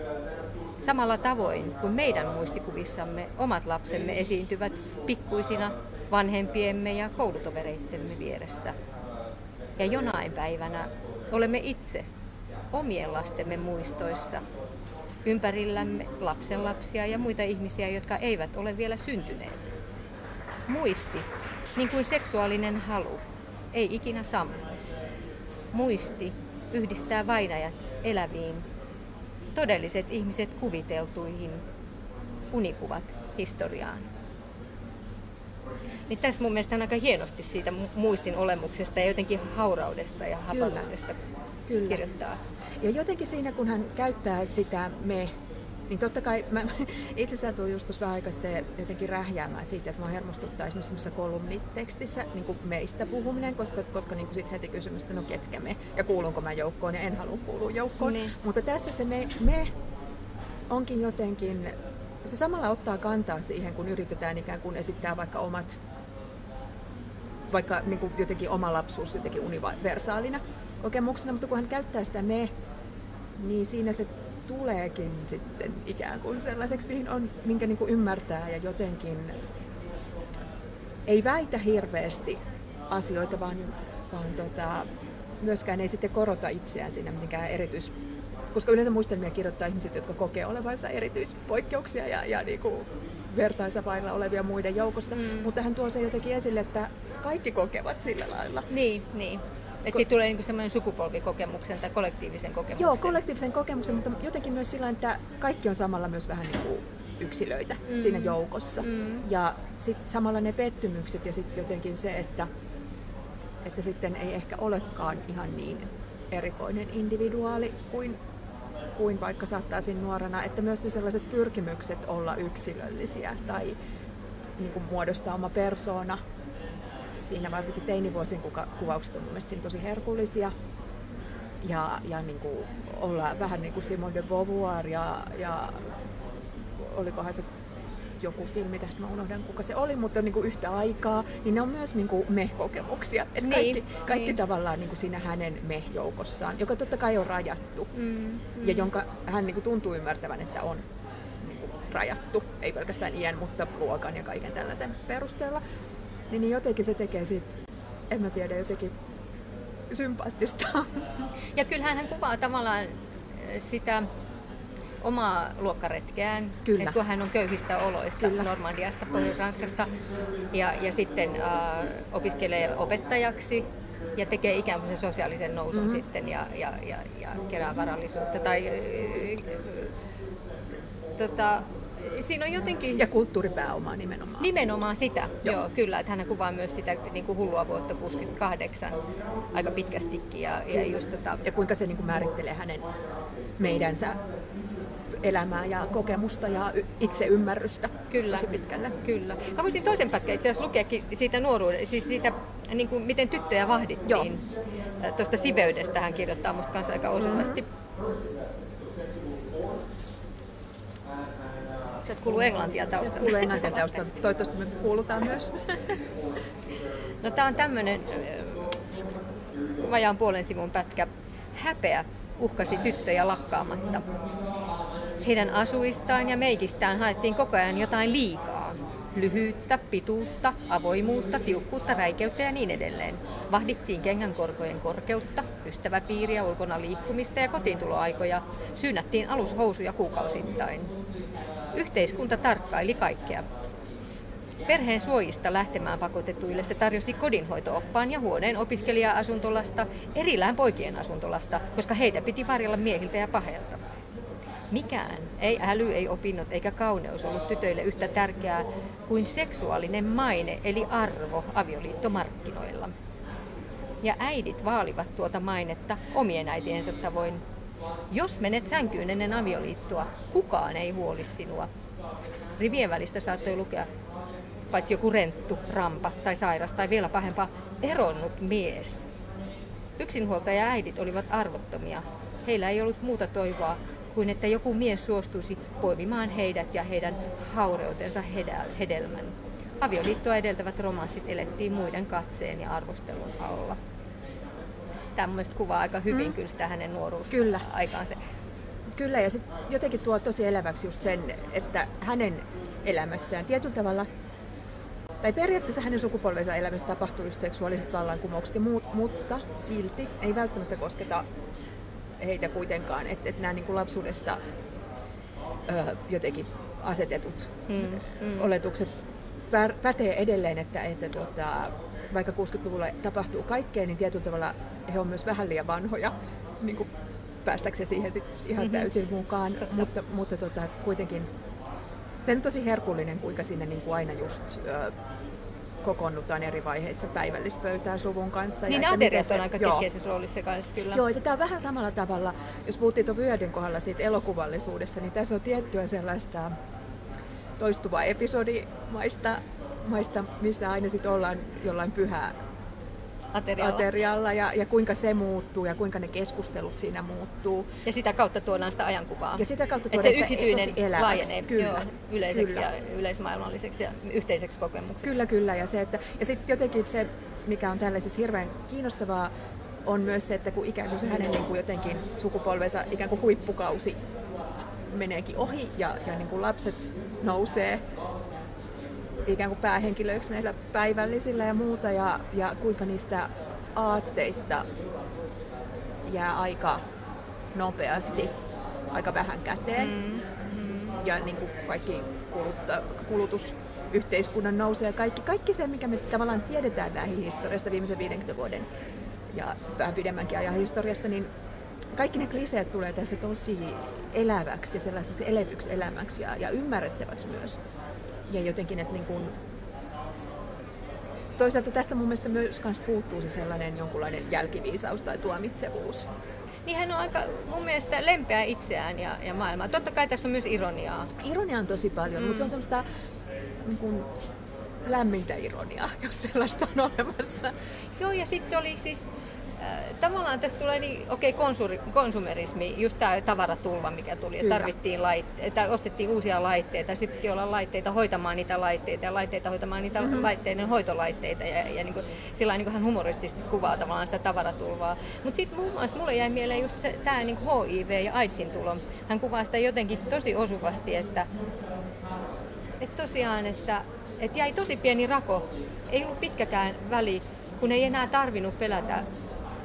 Samalla tavoin kuin meidän muistikuvissamme omat lapsemme esiintyvät pikkuisina vanhempiemme ja koulutovereittemme vieressä. Ja jonain päivänä olemme itse omien lastemme muistoissa ympärillämme lapsenlapsia ja muita ihmisiä, jotka eivät ole vielä syntyneet. Muisti, niin kuin seksuaalinen halu, ei ikinä sammu. Muisti yhdistää vainajat eläviin, todelliset ihmiset kuviteltuihin, unikuvat historiaan. Niin tässä mun mielestä on aika hienosti siitä muistin olemuksesta ja jotenkin hauraudesta ja hapavuudesta Kyllä. kirjoittaa. Ja jotenkin siinä, kun hän käyttää sitä me, niin totta kai mä itse satuin just tuossa vähän aikaa sitten jotenkin rähjäämään siitä, että mä hermostuttaa esimerkiksi semmoisessa kolumnitekstissä niin kuin meistä puhuminen, koska, koska niin kuin sit heti kysymys, että no ketkä me ja kuulunko mä joukkoon ja en halua kuulua joukkoon. Niin. Mutta tässä se me, me onkin jotenkin, se samalla ottaa kantaa siihen, kun yritetään ikään kuin esittää vaikka omat vaikka niin kuin jotenkin oma lapsuus jotenkin universaalina kokemuksena, mutta kun hän käyttää sitä me, niin siinä se tuleekin sitten ikään kuin sellaiseksi, mihin on, minkä niin kuin ymmärtää ja jotenkin ei väitä hirveästi asioita, vaan, vaan tota, myöskään ei sitten korota itseään siinä mitenkään erityis... Koska yleensä muistelmia kirjoittaa ihmiset, jotka kokee olevansa erityispoikkeuksia ja, ja niin kuin vertaansa vailla olevia muiden joukossa. Mm. Mutta hän tuo se jotenkin esille, että kaikki kokevat sillä lailla. Niin, niin. Että siitä tulee niinku semmoinen sukupolvikokemuksen tai kollektiivisen kokemuksen. Joo, kollektiivisen kokemuksen, mutta jotenkin myös sillä että kaikki on samalla myös vähän niin kuin yksilöitä mm. siinä joukossa. Mm. Ja sitten samalla ne pettymykset ja sitten jotenkin se, että, että sitten ei ehkä olekaan ihan niin erikoinen individuaali kuin, kuin vaikka saattaisin nuorena, että myös ne sellaiset pyrkimykset olla yksilöllisiä tai niin kuin muodostaa oma persoona siinä varsinkin teinivuosien kuvaukset on mielestäni tosi herkullisia. Ja, ja niin kuin olla vähän niin kuin Simone de Beauvoir ja, ja olikohan se joku filmitähti, mä unohdan kuka se oli, mutta niin kuin yhtä aikaa, niin ne on myös niin kuin me-kokemuksia. Et niin, kaikki kaikki niin. tavallaan niin kuin siinä hänen me-joukossaan, joka totta kai on rajattu mm, mm. ja jonka hän niin kuin tuntuu ymmärtävän, että on niin kuin rajattu, ei pelkästään iän, mutta luokan ja kaiken tällaisen perusteella. Niin, niin jotenkin se tekee siitä, en mä tiedä, jotenkin sympaattista. Ja kyllähän hän kuvaa tavallaan äh, sitä omaa luokkaretkeään, Kyllä. että kun hän on köyhistä oloista Kyllä. Normandiasta, Pohjois-Ranskasta, ja, ja sitten äh, opiskelee opettajaksi ja tekee ikään kuin sen sosiaalisen nousun mm-hmm. sitten ja, ja, ja, ja kerää varallisuutta tai äh, tota, siinä on jotenkin... Ja kulttuuripääomaa nimenomaan. Nimenomaan sitä, joo, joo kyllä. Että hän kuvaa myös sitä niin kuin hullua vuotta 68 aika pitkästikin. Ja, ja, just, tota... ja kuinka se niin kuin määrittelee hänen meidänsä elämää ja kokemusta ja itseymmärrystä kyllä, tosi pitkälle. Kyllä. Mä voisin toisen pätkän itse asiassa lukeakin siitä nuoruuden, siis siitä, niin kuin, miten tyttöjä vahdittiin. Joo. Tuosta siveydestä hän kirjoittaa musta kanssa aika osuvasti. Mm-hmm. Sieltä kuuluu englantia taustalla. Sieltä kuuluu englantia taustalla. Toivottavasti me kuulutaan myös. No tää on tämmönen vajaan puolen sivun pätkä. Häpeä uhkasi tyttöjä lakkaamatta. Heidän asuistaan ja meikistään haettiin koko ajan jotain liikaa. Lyhyyttä, pituutta, avoimuutta, tiukkuutta, räikeyttä ja niin edelleen. Vahdittiin kengänkorkojen korkeutta, ystäväpiiriä, ulkona liikkumista ja kotiintuloaikoja. Syynättiin alushousuja kuukausittain. Yhteiskunta tarkkaili kaikkea. Perheen suojista lähtemään pakotetuille se tarjosi kodinhoitooppaan ja huoneen opiskelija-asuntolasta erillään poikien asuntolasta, koska heitä piti varjella miehiltä ja pahelta. Mikään, ei äly, ei opinnot eikä kauneus ollut tytöille yhtä tärkeää kuin seksuaalinen maine eli arvo avioliittomarkkinoilla. Ja äidit vaalivat tuota mainetta omien äitiensä tavoin jos menet sänkyyn ennen avioliittoa, kukaan ei huoli sinua. Rivien välistä saattoi lukea paitsi joku renttu, rampa tai sairas tai vielä pahempaa, eronnut mies. Yksinhuoltaja äidit olivat arvottomia. Heillä ei ollut muuta toivoa kuin että joku mies suostuisi poimimaan heidät ja heidän haureutensa hedelmän. Avioliittoa edeltävät romanssit elettiin muiden katseen ja arvostelun alla tämmöistä kuvaa aika hyvin mm. kyllä sitä hänen nuoruusaikaansa. Kyllä, ja sitten jotenkin tuo tosi eläväksi just sen, että hänen elämässään tietyllä tavalla, tai periaatteessa hänen sukupolvensa elämässä tapahtuu just seksuaaliset vallankumoukset ja muut, mutta silti ei välttämättä kosketa heitä kuitenkaan, että et nämä niin kuin lapsuudesta ö, jotenkin asetetut mm, mm. oletukset pätee edelleen, että, että tuota, vaikka 60-luvulla tapahtuu kaikkea, niin tietyllä tavalla he on myös vähän liian vanhoja niin kuin päästäkseen siihen sit ihan mm-hmm. täysin mukaan. Totta. Mutta, mutta tota, kuitenkin se on tosi herkullinen, kuinka sinne niin kuin aina just ö, kokoonnutaan eri vaiheissa päivällispöytään suvun kanssa. Niin ateriat on aika keskeisessä roolissa kanssa kyllä. Joo, että tämä on vähän samalla tavalla, jos puhuttiin tuon Vyödin kohdalla siitä elokuvallisuudesta, niin tässä on tiettyä sellaista toistuvaa episodimaista maista, missä aina sitten ollaan jollain pyhää aterialla, aterialla ja, ja kuinka se muuttuu ja kuinka ne keskustelut siinä muuttuu. Ja sitä kautta tuodaan sitä ajankuvaa. Ja sitä kautta tuodaan sitä yksityinen tosi laajenee kyllä, joo, yleiseksi kyllä. ja yleismaailmalliseksi ja yhteiseksi kokemukseksi. Kyllä, kyllä. Ja, se, että, ja sitten jotenkin se, mikä on tällaisessa hirveän kiinnostavaa, on myös se, että kun ikään kuin se hänen niin kuin jotenkin sukupolvensa ikään kuin huippukausi meneekin ohi ja, ja niin kuin lapset nousee ikään kuin päähenkilöiksi näillä päivällisillä ja muuta ja, ja kuinka niistä aatteista jää aika nopeasti aika vähän käteen. Mm, mm. Ja niin kuin kaikki kulutta, kulutus yhteiskunnan nousee ja kaikki, kaikki se, mikä me tavallaan tiedetään näihin historiasta viimeisen 50 vuoden ja vähän pidemmänkin ajan historiasta, niin kaikki ne kliseet tulee tässä tosi eläväksi ja sellaiseksi eletyksi elämäksi ja, ja ymmärrettäväksi myös ja jotenkin, että niin kuin, toisaalta tästä mun mielestä myös kans puuttuu se sellainen jonkunlainen jälkiviisaus tai tuomitsevuus. Niin hän on aika mun mielestä lempeä itseään ja, ja maailmaa. Totta kai tässä on myös ironiaa. Ironia on tosi paljon, mm. mutta se on semmoista niin kuin, lämmintä ironiaa, jos sellaista on olemassa. Joo, ja sitten se oli siis tavallaan tästä tulee niin, okei, okay, konsumerismi, just tämä tavaratulva, mikä tuli, tarvittiin laitteita, ostettiin uusia laitteita, sitten piti olla laitteita hoitamaan niitä laitteita ja laitteita hoitamaan niitä mm-hmm. laitteiden hoitolaitteita ja, ja niin kuin, sillä niin kuin hän humoristisesti kuvaa tavallaan sitä tavaratulvaa. Mutta sitten muun muassa mulle jäi mieleen just se, tämä niin HIV ja AIDSin tulo. Hän kuvaa sitä jotenkin tosi osuvasti, että, että tosiaan, että, että jäi tosi pieni rako, ei ollut pitkäkään väli, kun ei enää tarvinnut pelätä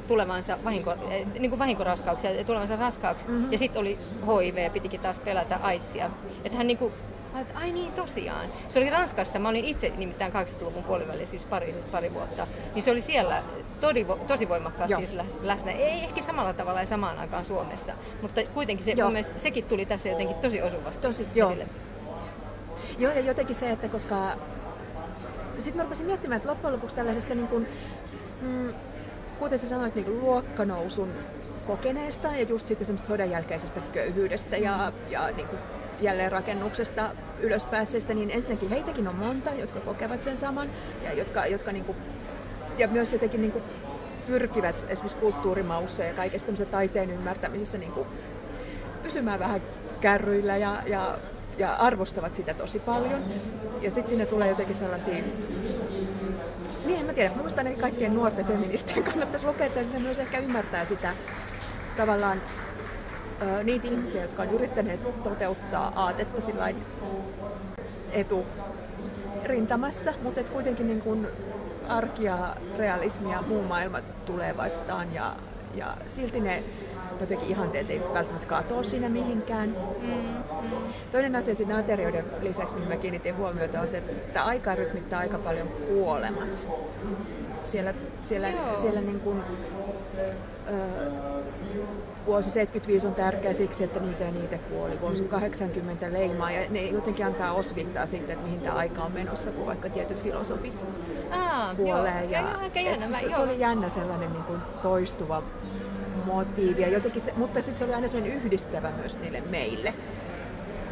tulevansa vahinko, eh, niin kuin vahinkoraskauksia, tulevansa raskaaksi. Mm-hmm. Ja sitten oli HIV ja pitikin taas pelätä AIDSia. Että hän niin kuin Mä että ai niin tosiaan. Se oli Ranskassa, mä olin itse nimittäin 80-luvun puolivälissä, siis Pariisissa pari vuotta, niin se oli siellä todi, tosi voimakkaasti Joo. läsnä. Ei ehkä samalla tavalla ja samaan aikaan Suomessa, mutta kuitenkin se, mun mielestä, sekin tuli tässä jotenkin tosi osuvasti tosi, esille. Joo. Joo, ja jotenkin se, että koska... Sitten mä rupesin miettimään, että loppujen lopuksi tällaisesta niin kuin, mm, kuten sä sanoit, niin luokkanousun kokeneesta ja just sitten sodan jälkeisestä köyhyydestä ja, ja niin kuin jälleenrakennuksesta ylöspäässeistä, niin ensinnäkin heitäkin on monta, jotka kokevat sen saman ja jotka, jotka niin kuin, ja myös jotenkin niin kuin pyrkivät esimerkiksi kulttuurimaussa ja kaikessa taiteen ymmärtämisessä niin kuin pysymään vähän kärryillä ja, ja, ja arvostavat sitä tosi paljon. Ja sitten sinne tulee jotenkin sellaisia niin, en mä tiedä. Minusta ainakin kaikkien nuorten feministien kannattaisi lukea, että sinne myös ehkä ymmärtää sitä tavallaan ö, niitä ihmisiä, jotka on yrittäneet toteuttaa aatetta sillain etu rintamassa, mutta et kuitenkin niin kun arki ja realismi ja muu maailma tulee vastaan ja, ja silti ne jotenkin ihanteet ei välttämättä katoa siinä mihinkään. Mm, mm. Toinen asia siinä aterioiden lisäksi, mihin mä kiinnitin huomiota, on se, että aikaa rytmittää aika paljon kuolemat. Siellä, siellä, siellä niin kuin, ö, vuosi 75 on tärkeä siksi, että niitä ja niitä kuoli. Vuosi 80 leimaa ja ne jotenkin antaa osvittaa siitä, että mihin tämä aika on menossa, kun vaikka tietyt filosofit Aa, kuolee. Joo, ja, jännä, se, se, oli jännä sellainen niin kuin toistuva motiivi. Ja jotenkin se, mutta sitten se oli aina sellainen yhdistävä myös niille meille,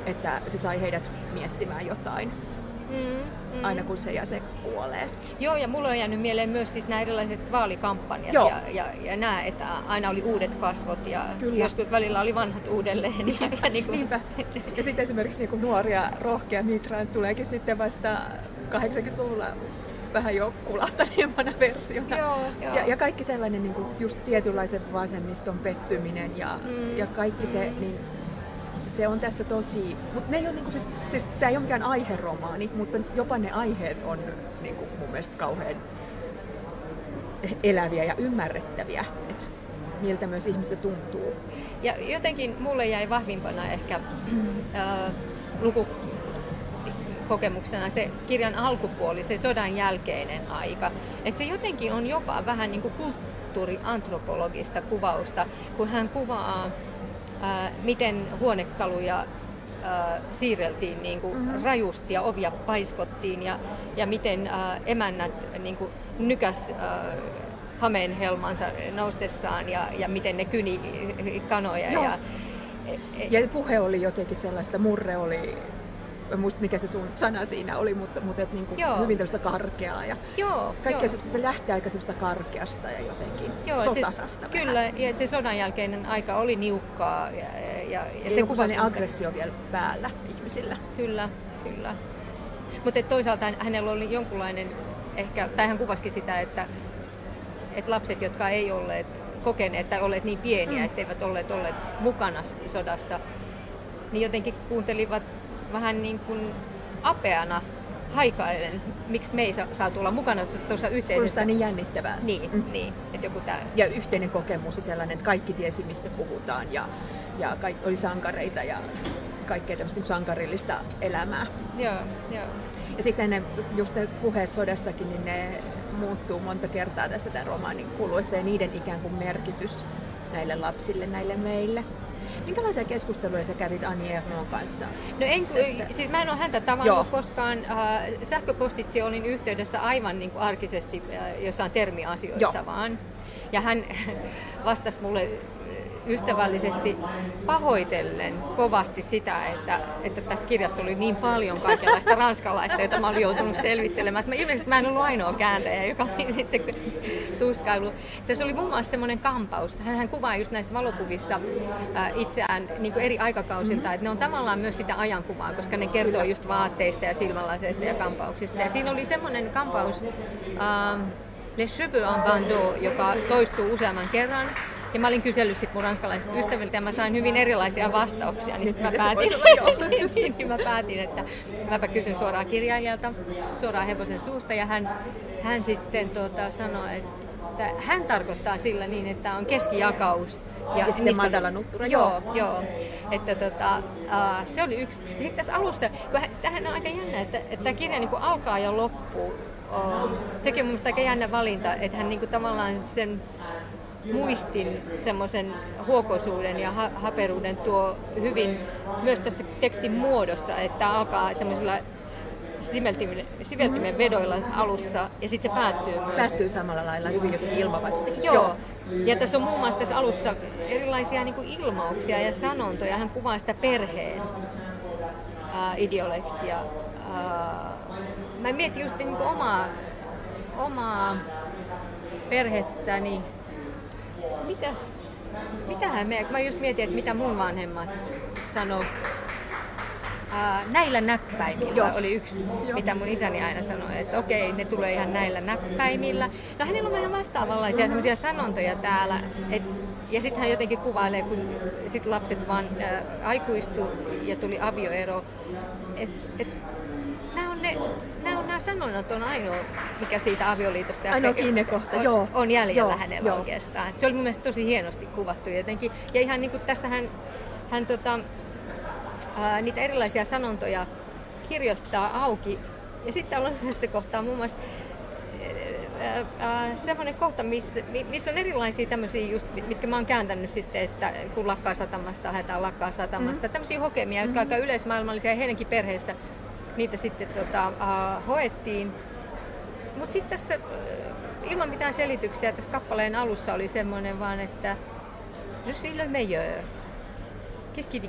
että se sai heidät miettimään jotain. Mm, mm. aina kun se ja se kuolee. Joo, ja mulla on jäänyt mieleen myös siis nämä erilaiset vaalikampanjat Joo. ja, ja, ja nämä, että aina oli uudet kasvot ja Kyllä. joskus välillä oli vanhat uudelleen. Niinpä. Ja, niin kuin... Niinpä. ja sitten esimerkiksi niin kuin nuoria, rohkea Mitra tuleekin sitten vasta 80-luvulla vähän jo kulahtaneemmana versiona. Joo, joo. Ja, ja kaikki sellainen niin kuin just tietynlaisen vasemmiston pettyminen ja, mm, ja kaikki mm. se, niin se on tässä tosi, mutta ne ei ole niinku, siis, siis tämä ei ole mikään aiheromaani, mutta jopa ne aiheet on niinku, mun mielestä kauhean eläviä ja ymmärrettäviä, että miltä myös ihmistä tuntuu. Ja jotenkin mulle jäi vahvimpana ehkä äh, luku kokemuksena se kirjan alkupuoli, se sodan jälkeinen aika. Että se jotenkin on jopa vähän niin kuin kulttuuriantropologista kuvausta, kun hän kuvaa ää, miten huonekaluja ää, siirreltiin niin kuin mm-hmm. rajusti ja ovia paiskottiin ja, ja miten ää, emännät niin kuin nykäs ää, hameen helmansa noustessaan ja, ja miten ne kyni kanoja. Joo. Ja, ja puhe oli jotenkin sellaista, murre oli en muista mikä se sun sana siinä oli, mutta, mutta et niinku hyvin tämmöistä karkeaa. Ja joo, kaikkea joo. Se, se lähtee aika semmoista karkeasta ja jotenkin joo, sotasasta. Se, kyllä, ja se sodan jälkeinen aika oli niukkaa. Ja, ja, ja, se kuvasi aggressio vielä päällä ihmisillä. Kyllä, kyllä. Mutta toisaalta hänellä oli jonkunlainen, ehkä, tai hän kuvasikin sitä, että, että lapset, jotka ei olleet kokeneet tai olleet niin pieniä, mm. etteivät olleet olleet mukana sodassa, niin jotenkin kuuntelivat vähän niin kuin apeana haikailen, miksi me ei saa, saa tulla mukana tuossa yhteisessä. Kuulostaa niin jännittävää. Niin, mm. niin että joku tää... Ja yhteinen kokemus ja sellainen, että kaikki tiesi mistä puhutaan ja, ja kaikki, oli sankareita ja kaikkea tämmöistä sankarillista elämää. Joo, joo. Ja sitten ne, just ne puheet sodastakin, niin ne muuttuu monta kertaa tässä tämän romaanin kuluessa ja niiden ikään kuin merkitys näille lapsille, näille meille. Minkälaisia keskusteluja sä kävit Anni Ernoon kanssa? No en, siis mä en ole häntä tavannut Joo. koskaan. Äh, sähköpostitse olin yhteydessä aivan niin kuin arkisesti äh, jossain termiasioissa Joo. vaan. Ja hän vastasi mulle ystävällisesti pahoitellen kovasti sitä, että, että tässä kirjassa oli niin paljon kaikenlaista ranskalaista, jota mä olin joutunut selvittelemään. Että mä, ilmeisesti mä en ollut ainoa kääntäjä, joka oli sitten tuskailu. Tässä oli muun muassa semmoinen kampaus. Hän kuvaa just näissä valokuvissa äh, itseään niin kuin eri aikakausilta, mm-hmm. että ne on tavallaan myös sitä ajankuvaa, koska ne kertoo just vaatteista ja silmälaseista ja kampauksista. Ja siinä oli semmoinen kampaus, äh, Les cheveux en bandeau, joka toistuu useamman kerran. Ja mä olin kysellyt sit mun ranskalaiset ystäviltä ja mä sain hyvin erilaisia vastauksia, niin sitten mä päätin, niin, niin mä päätin, että mäpä kysyn suoraan kirjailijalta, suoraan hevosen suusta ja hän, hän sitten tuota, sanoi, että hän tarkoittaa sillä niin, että on keskijakaus. Ja, ja sitten matala nuttura. Joo, joo. joo. Että tota, uh, se oli yksi. Ja sitten tässä alussa, kun hän, tämähän on aika jännä, että, että tämä kirja niin alkaa ja loppuu. Uh, sekin on mielestäni aika jännä valinta, että hän niin kuin tavallaan sen muistin semmoisen huokoisuuden ja ha- haperuuden tuo hyvin myös tässä tekstin muodossa, että alkaa semmoisilla siveltimen, siveltimen vedoilla alussa ja sitten se päättyy myös. Päättyy samalla lailla hyvin jotenkin ilmavasti. Joo. Joo. Ja tässä on muun muassa tässä alussa erilaisia niin kuin ilmauksia ja sanontoja. Hän kuvaa sitä perheen ää, ideolektia. Ää, mä mietin just niin kuin omaa, omaa perhettäni. Mitäs, mitähän me, kun mä just mietin, että mitä mun vanhemmat sanoi Uh, näillä näppäimillä Joo. oli yksi, Joo. mitä mun isäni aina sanoi, että okei, ne tulee ihan näillä näppäimillä. No hänellä on vähän vastaavanlaisia mm-hmm. semmoisia sanontoja täällä, et, ja sitten hän jotenkin kuvailee, kun sit lapset vaan äh, aikuistu ja tuli avioero, että et, nämä on ne nämä, nämä sanonnat on ainoa, mikä siitä avioliitosta ainoa kiinnekohta, on, joo. on jäljellä joo, hänellä joo. oikeastaan. Se oli mun mielestä tosi hienosti kuvattu jotenkin. Ja ihan niin kuin tässä hän, hän tota, ää, niitä erilaisia sanontoja kirjoittaa auki. Ja sitten on yhdessä kohtaa muun muassa semmoinen kohta, missä, missä on erilaisia tämmöisiä just, mitkä mä oon kääntänyt sitten, että kun lakkaa satamasta, haetaan lakkaa satamasta. Mm. Tämmöisiä hokemia, jotka mm-hmm. aika yleismaailmallisia ja heidänkin perheistä niitä sitten tota, hoettiin. Mutta sitten tässä uh, ilman mitään selityksiä tässä kappaleen alussa oli semmoinen vaan, että je suis le meilleur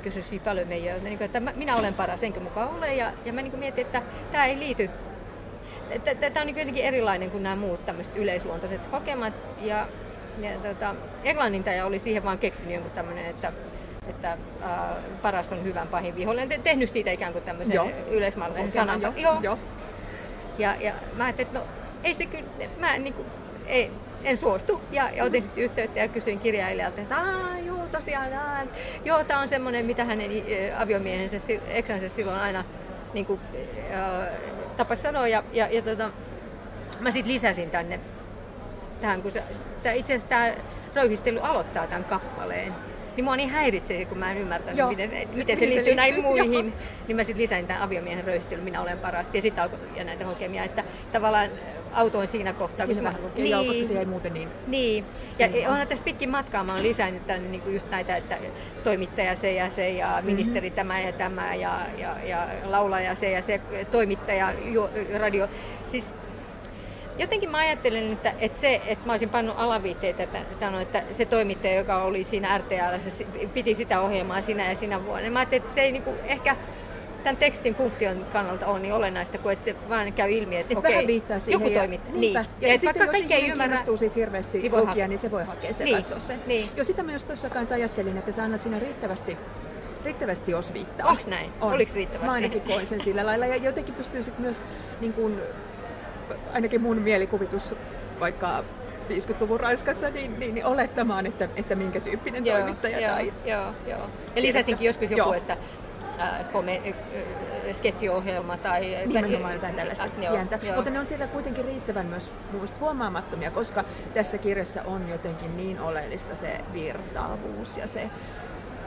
se suis paljon meilleur. Niin kuin, että minä olen paras, enkö mukaan ole. Ja, ja mä niin mietin, että tämä ei liity Tämä on niin jotenkin erilainen kuin nämä muut tämmöiset yleisluontoiset hokemat. Ja, ja tota, englannintaja oli siihen vaan keksinyt jonkun tämmöinen, että, että äh, paras on hyvän pahin vihollinen. Te, tehnyt siitä ikään kuin tämmöisen yleismaailmallisen sanan. Jo, joo. jo. Ja, ja mä ajattelin, että no ei se kyllä, mä en, niin kuin, ei, en suostu. Ja, ja otin sitten yhteyttä ja kysyin kirjailijalta, että Aa, joo, tosiaan, aa, joo, tämä on semmoinen, mitä hänen aviomiehensä, eksänsä silloin aina niin kuin, äh, tapas sanoa. Ja, ja, ja tota, mä sitten lisäsin tänne tähän, kun se, tää, itse asiassa tämä röyhistely aloittaa tämän kappaleen. Niin mua niin häiritsee, kun mä en ymmärtänyt, Joo. miten, miten se liittyy, se liittyy näihin muihin. Joo. Niin mä sitten lisäin tämän aviomiehen röyhistelyn, minä olen parasti. Ja sitten alkoi ja näitä hokemia, että tavallaan autoin siinä kohtaa. Siinä kun mä, niin, joo, koska se ei muuten niin. Niin. Ja mm. onhan tässä pitkin matkaa mä oon lisännyt tänne niin kuin just näitä, että toimittaja se ja se ja mm-hmm. ministeri mm-hmm. tämä ja tämä ja, ja, ja laulaja se ja se, toimittaja, radio. Siis jotenkin mä ajattelen, että, että se, että mä olisin pannut alaviitteitä, että sanoin, että se toimittaja, joka oli siinä RTL, se piti sitä ohjelmaa sinä ja sinä vuonna. Mä ajattelin, että se ei niinku ehkä tämän tekstin funktion kannalta on niin olennaista, kun että se vaan käy ilmi, että Et okei, vähän viittaa siihen joku toimittaa. Niin. Ja, ja, ja sitten jos ihminen ymmärrä... kiinnostuu siitä hirveästi niin lukija, niin se voi hakea sen, niin. katsoa sen. Niin. Jo sitä mä just tuossa kanssa ajattelin, että sä annat siinä riittävästi riittävästi osviittaa. Onko näin? On. Oliko riittävästi? Mä ainakin koin sen sillä lailla. Ja jotenkin pystyy sitten myös, niin kun, ainakin mun mielikuvitus vaikka 50-luvun Ranskassa, niin, niin, niin olettamaan, että, että minkä tyyppinen joo, toimittaja joo, tai... Joo, joo. Ja lisäsinkin joskus joku, joo. että kome, sketsiohjelma tai... Nimenomaan jotain tällaista äh, pientä. Joo. Mutta ne on siellä kuitenkin riittävän myös huomaamattomia, koska tässä kirjassa on jotenkin niin oleellista se virtaavuus ja se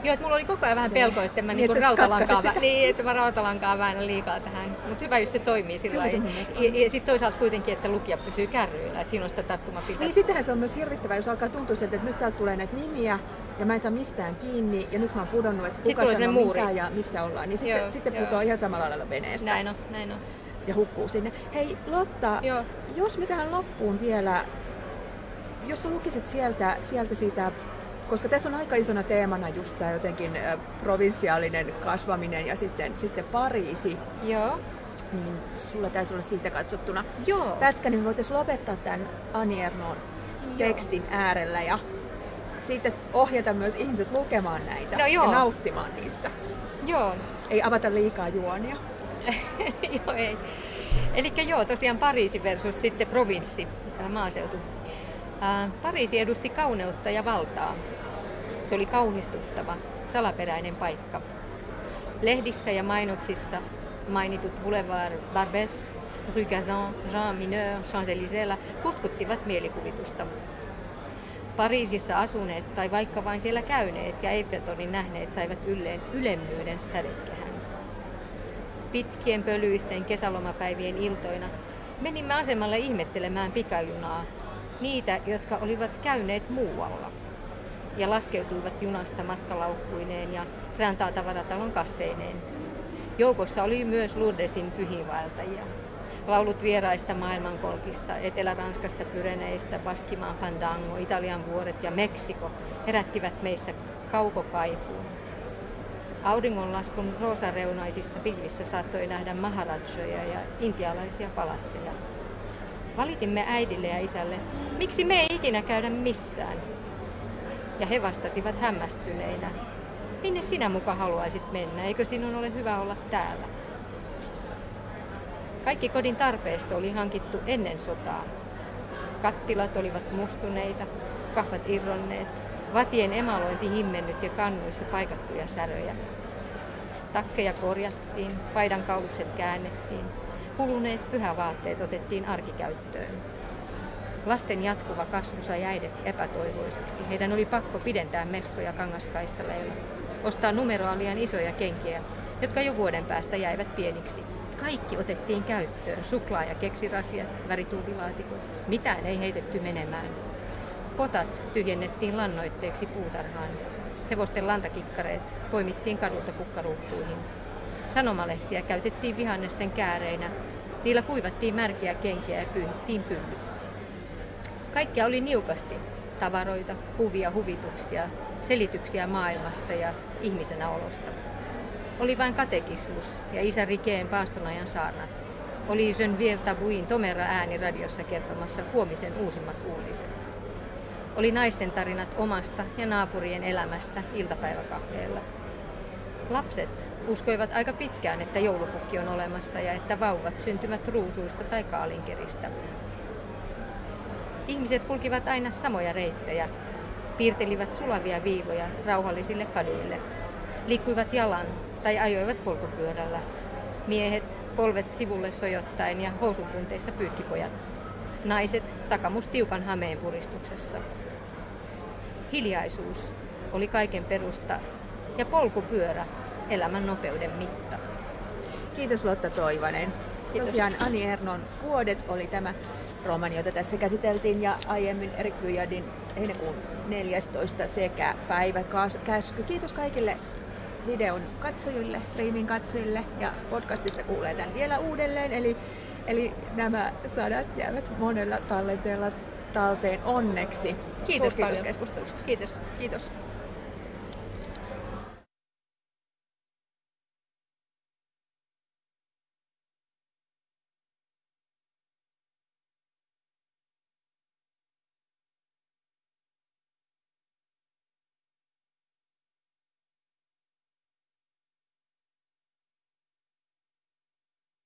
Joo, että mulla oli koko ajan vähän pelko, että mä niin, niinku rautalankaa, vä- niin, että mä rautalankaa väännän liikaa tähän. Mutta hyvä, jos se toimii sillä lailla. Ja, ja sitten toisaalta kuitenkin, että lukija pysyy kärryillä, että siinä on sitä tarttumapintaa. Niin sittenhän se on myös hirvittävää, jos alkaa tuntua siltä, että nyt täältä tulee näitä nimiä, ja mä en saa mistään kiinni, ja nyt mä oon pudonnut, että kuka sanoo mikä ja missä ollaan. Niin sitten, joo, sitten putoaa ihan samalla lailla veneestä. Näin on, näin on. Ja hukkuu sinne. Hei Lotta, joo. jos me tähän loppuun vielä, jos sä lukisit sieltä, sieltä siitä koska tässä on aika isona teemana just tämä jotenkin provinsiaalinen kasvaminen ja sitten, sitten Pariisi. Joo. Niin sulla taisi olla siitä katsottuna Joo. pätkä, niin me voitaisiin lopettaa tämän Aniernon tekstin äärellä ja sitten ohjata myös ihmiset lukemaan näitä no ja nauttimaan niistä. Joo. Ei avata liikaa juonia. joo, ei. Eli joo, tosiaan Pariisi versus sitten provinssi, maaseutu. Pariisi edusti kauneutta ja valtaa. Se oli kauhistuttava, salaperäinen paikka. Lehdissä ja mainoksissa mainitut Boulevard Barbès, Rue Gazan, Jean Mineur, Champs-Élysées kutkuttivat mielikuvitusta. Pariisissa asuneet tai vaikka vain siellä käyneet ja Eiffeltornin nähneet saivat ylleen ylemmyyden sädekehän. Pitkien pölyisten kesälomapäivien iltoina menimme asemalle ihmettelemään pikajunaa, niitä, jotka olivat käyneet muualla ja laskeutuivat junasta matkalaukkuineen ja Rantaa tavaratalon kasseineen. Joukossa oli myös Lourdesin pyhiinvaeltajia. Laulut vieraista maailmankolkista, Etelä-Ranskasta, Pyreneistä, Baskimaan Fandango, Italian vuoret ja Meksiko herättivät meissä kaukokaipuun. Auringonlaskun roosareunaisissa pilvissä saattoi nähdä maharajoja ja intialaisia palatseja. Valitimme äidille ja isälle, miksi me ei ikinä käydä missään. Ja he vastasivat hämmästyneinä, minne sinä muka haluaisit mennä, eikö sinun ole hyvä olla täällä? Kaikki kodin tarpeesta oli hankittu ennen sotaa. Kattilat olivat mustuneita, kahvat irronneet, vatien emalointi himmennyt ja kannuissa paikattuja säröjä. Takkeja korjattiin, paidan kaulukset käännettiin, kuluneet pyhävaatteet otettiin arkikäyttöön. Lasten jatkuva kasvu sai äidit epätoivoisiksi. Heidän oli pakko pidentää metkoja kangaskaistaleilla, ostaa numeroa liian isoja kenkiä, jotka jo vuoden päästä jäivät pieniksi. Kaikki otettiin käyttöön, suklaa- ja keksirasiat, värituubilaatikot, mitään ei heitetty menemään. Potat tyhjennettiin lannoitteeksi puutarhaan. Hevosten lantakikkareet poimittiin kadulta kukkaruukkuihin. Sanomalehtiä käytettiin vihannesten kääreinä. Niillä kuivattiin märkiä kenkiä ja pyyhittiin pylly. Kaikkia oli niukasti. Tavaroita, kuvia, huvituksia, selityksiä maailmasta ja ihmisenä olosta. Oli vain katekismus ja isä Rikeen paastonajan saarnat. Oli Geneviève Tabuin tomera ääni radiossa kertomassa huomisen uusimmat uutiset. Oli naisten tarinat omasta ja naapurien elämästä iltapäiväkahveella. Lapset uskoivat aika pitkään, että joulupukki on olemassa ja että vauvat syntyvät ruusuista tai kaalinkeristä. Ihmiset kulkivat aina samoja reittejä, piirtelivät sulavia viivoja rauhallisille kaduille, liikkuivat jalan tai ajoivat polkupyörällä. Miehet polvet sivulle sojottaen ja housupunteissa pyykkipojat. Naiset takamus tiukan hameen puristuksessa. Hiljaisuus oli kaiken perusta ja polkupyörä elämän nopeuden mitta. Kiitos Lotta Toivonen. Kiitos. Tosiaan Ani Ernon vuodet oli tämä romani, jota tässä käsiteltiin, ja aiemmin Erik Vyjadin heinäkuun 14 sekä päiväkäsky. Kiitos kaikille videon katsojille, streamin katsojille, ja podcastista kuulee tämän vielä uudelleen, eli, eli nämä sadat jäävät monella tallenteella talteen onneksi. Kiitos, kiitos keskustelusta. Kiitos. Kiitos.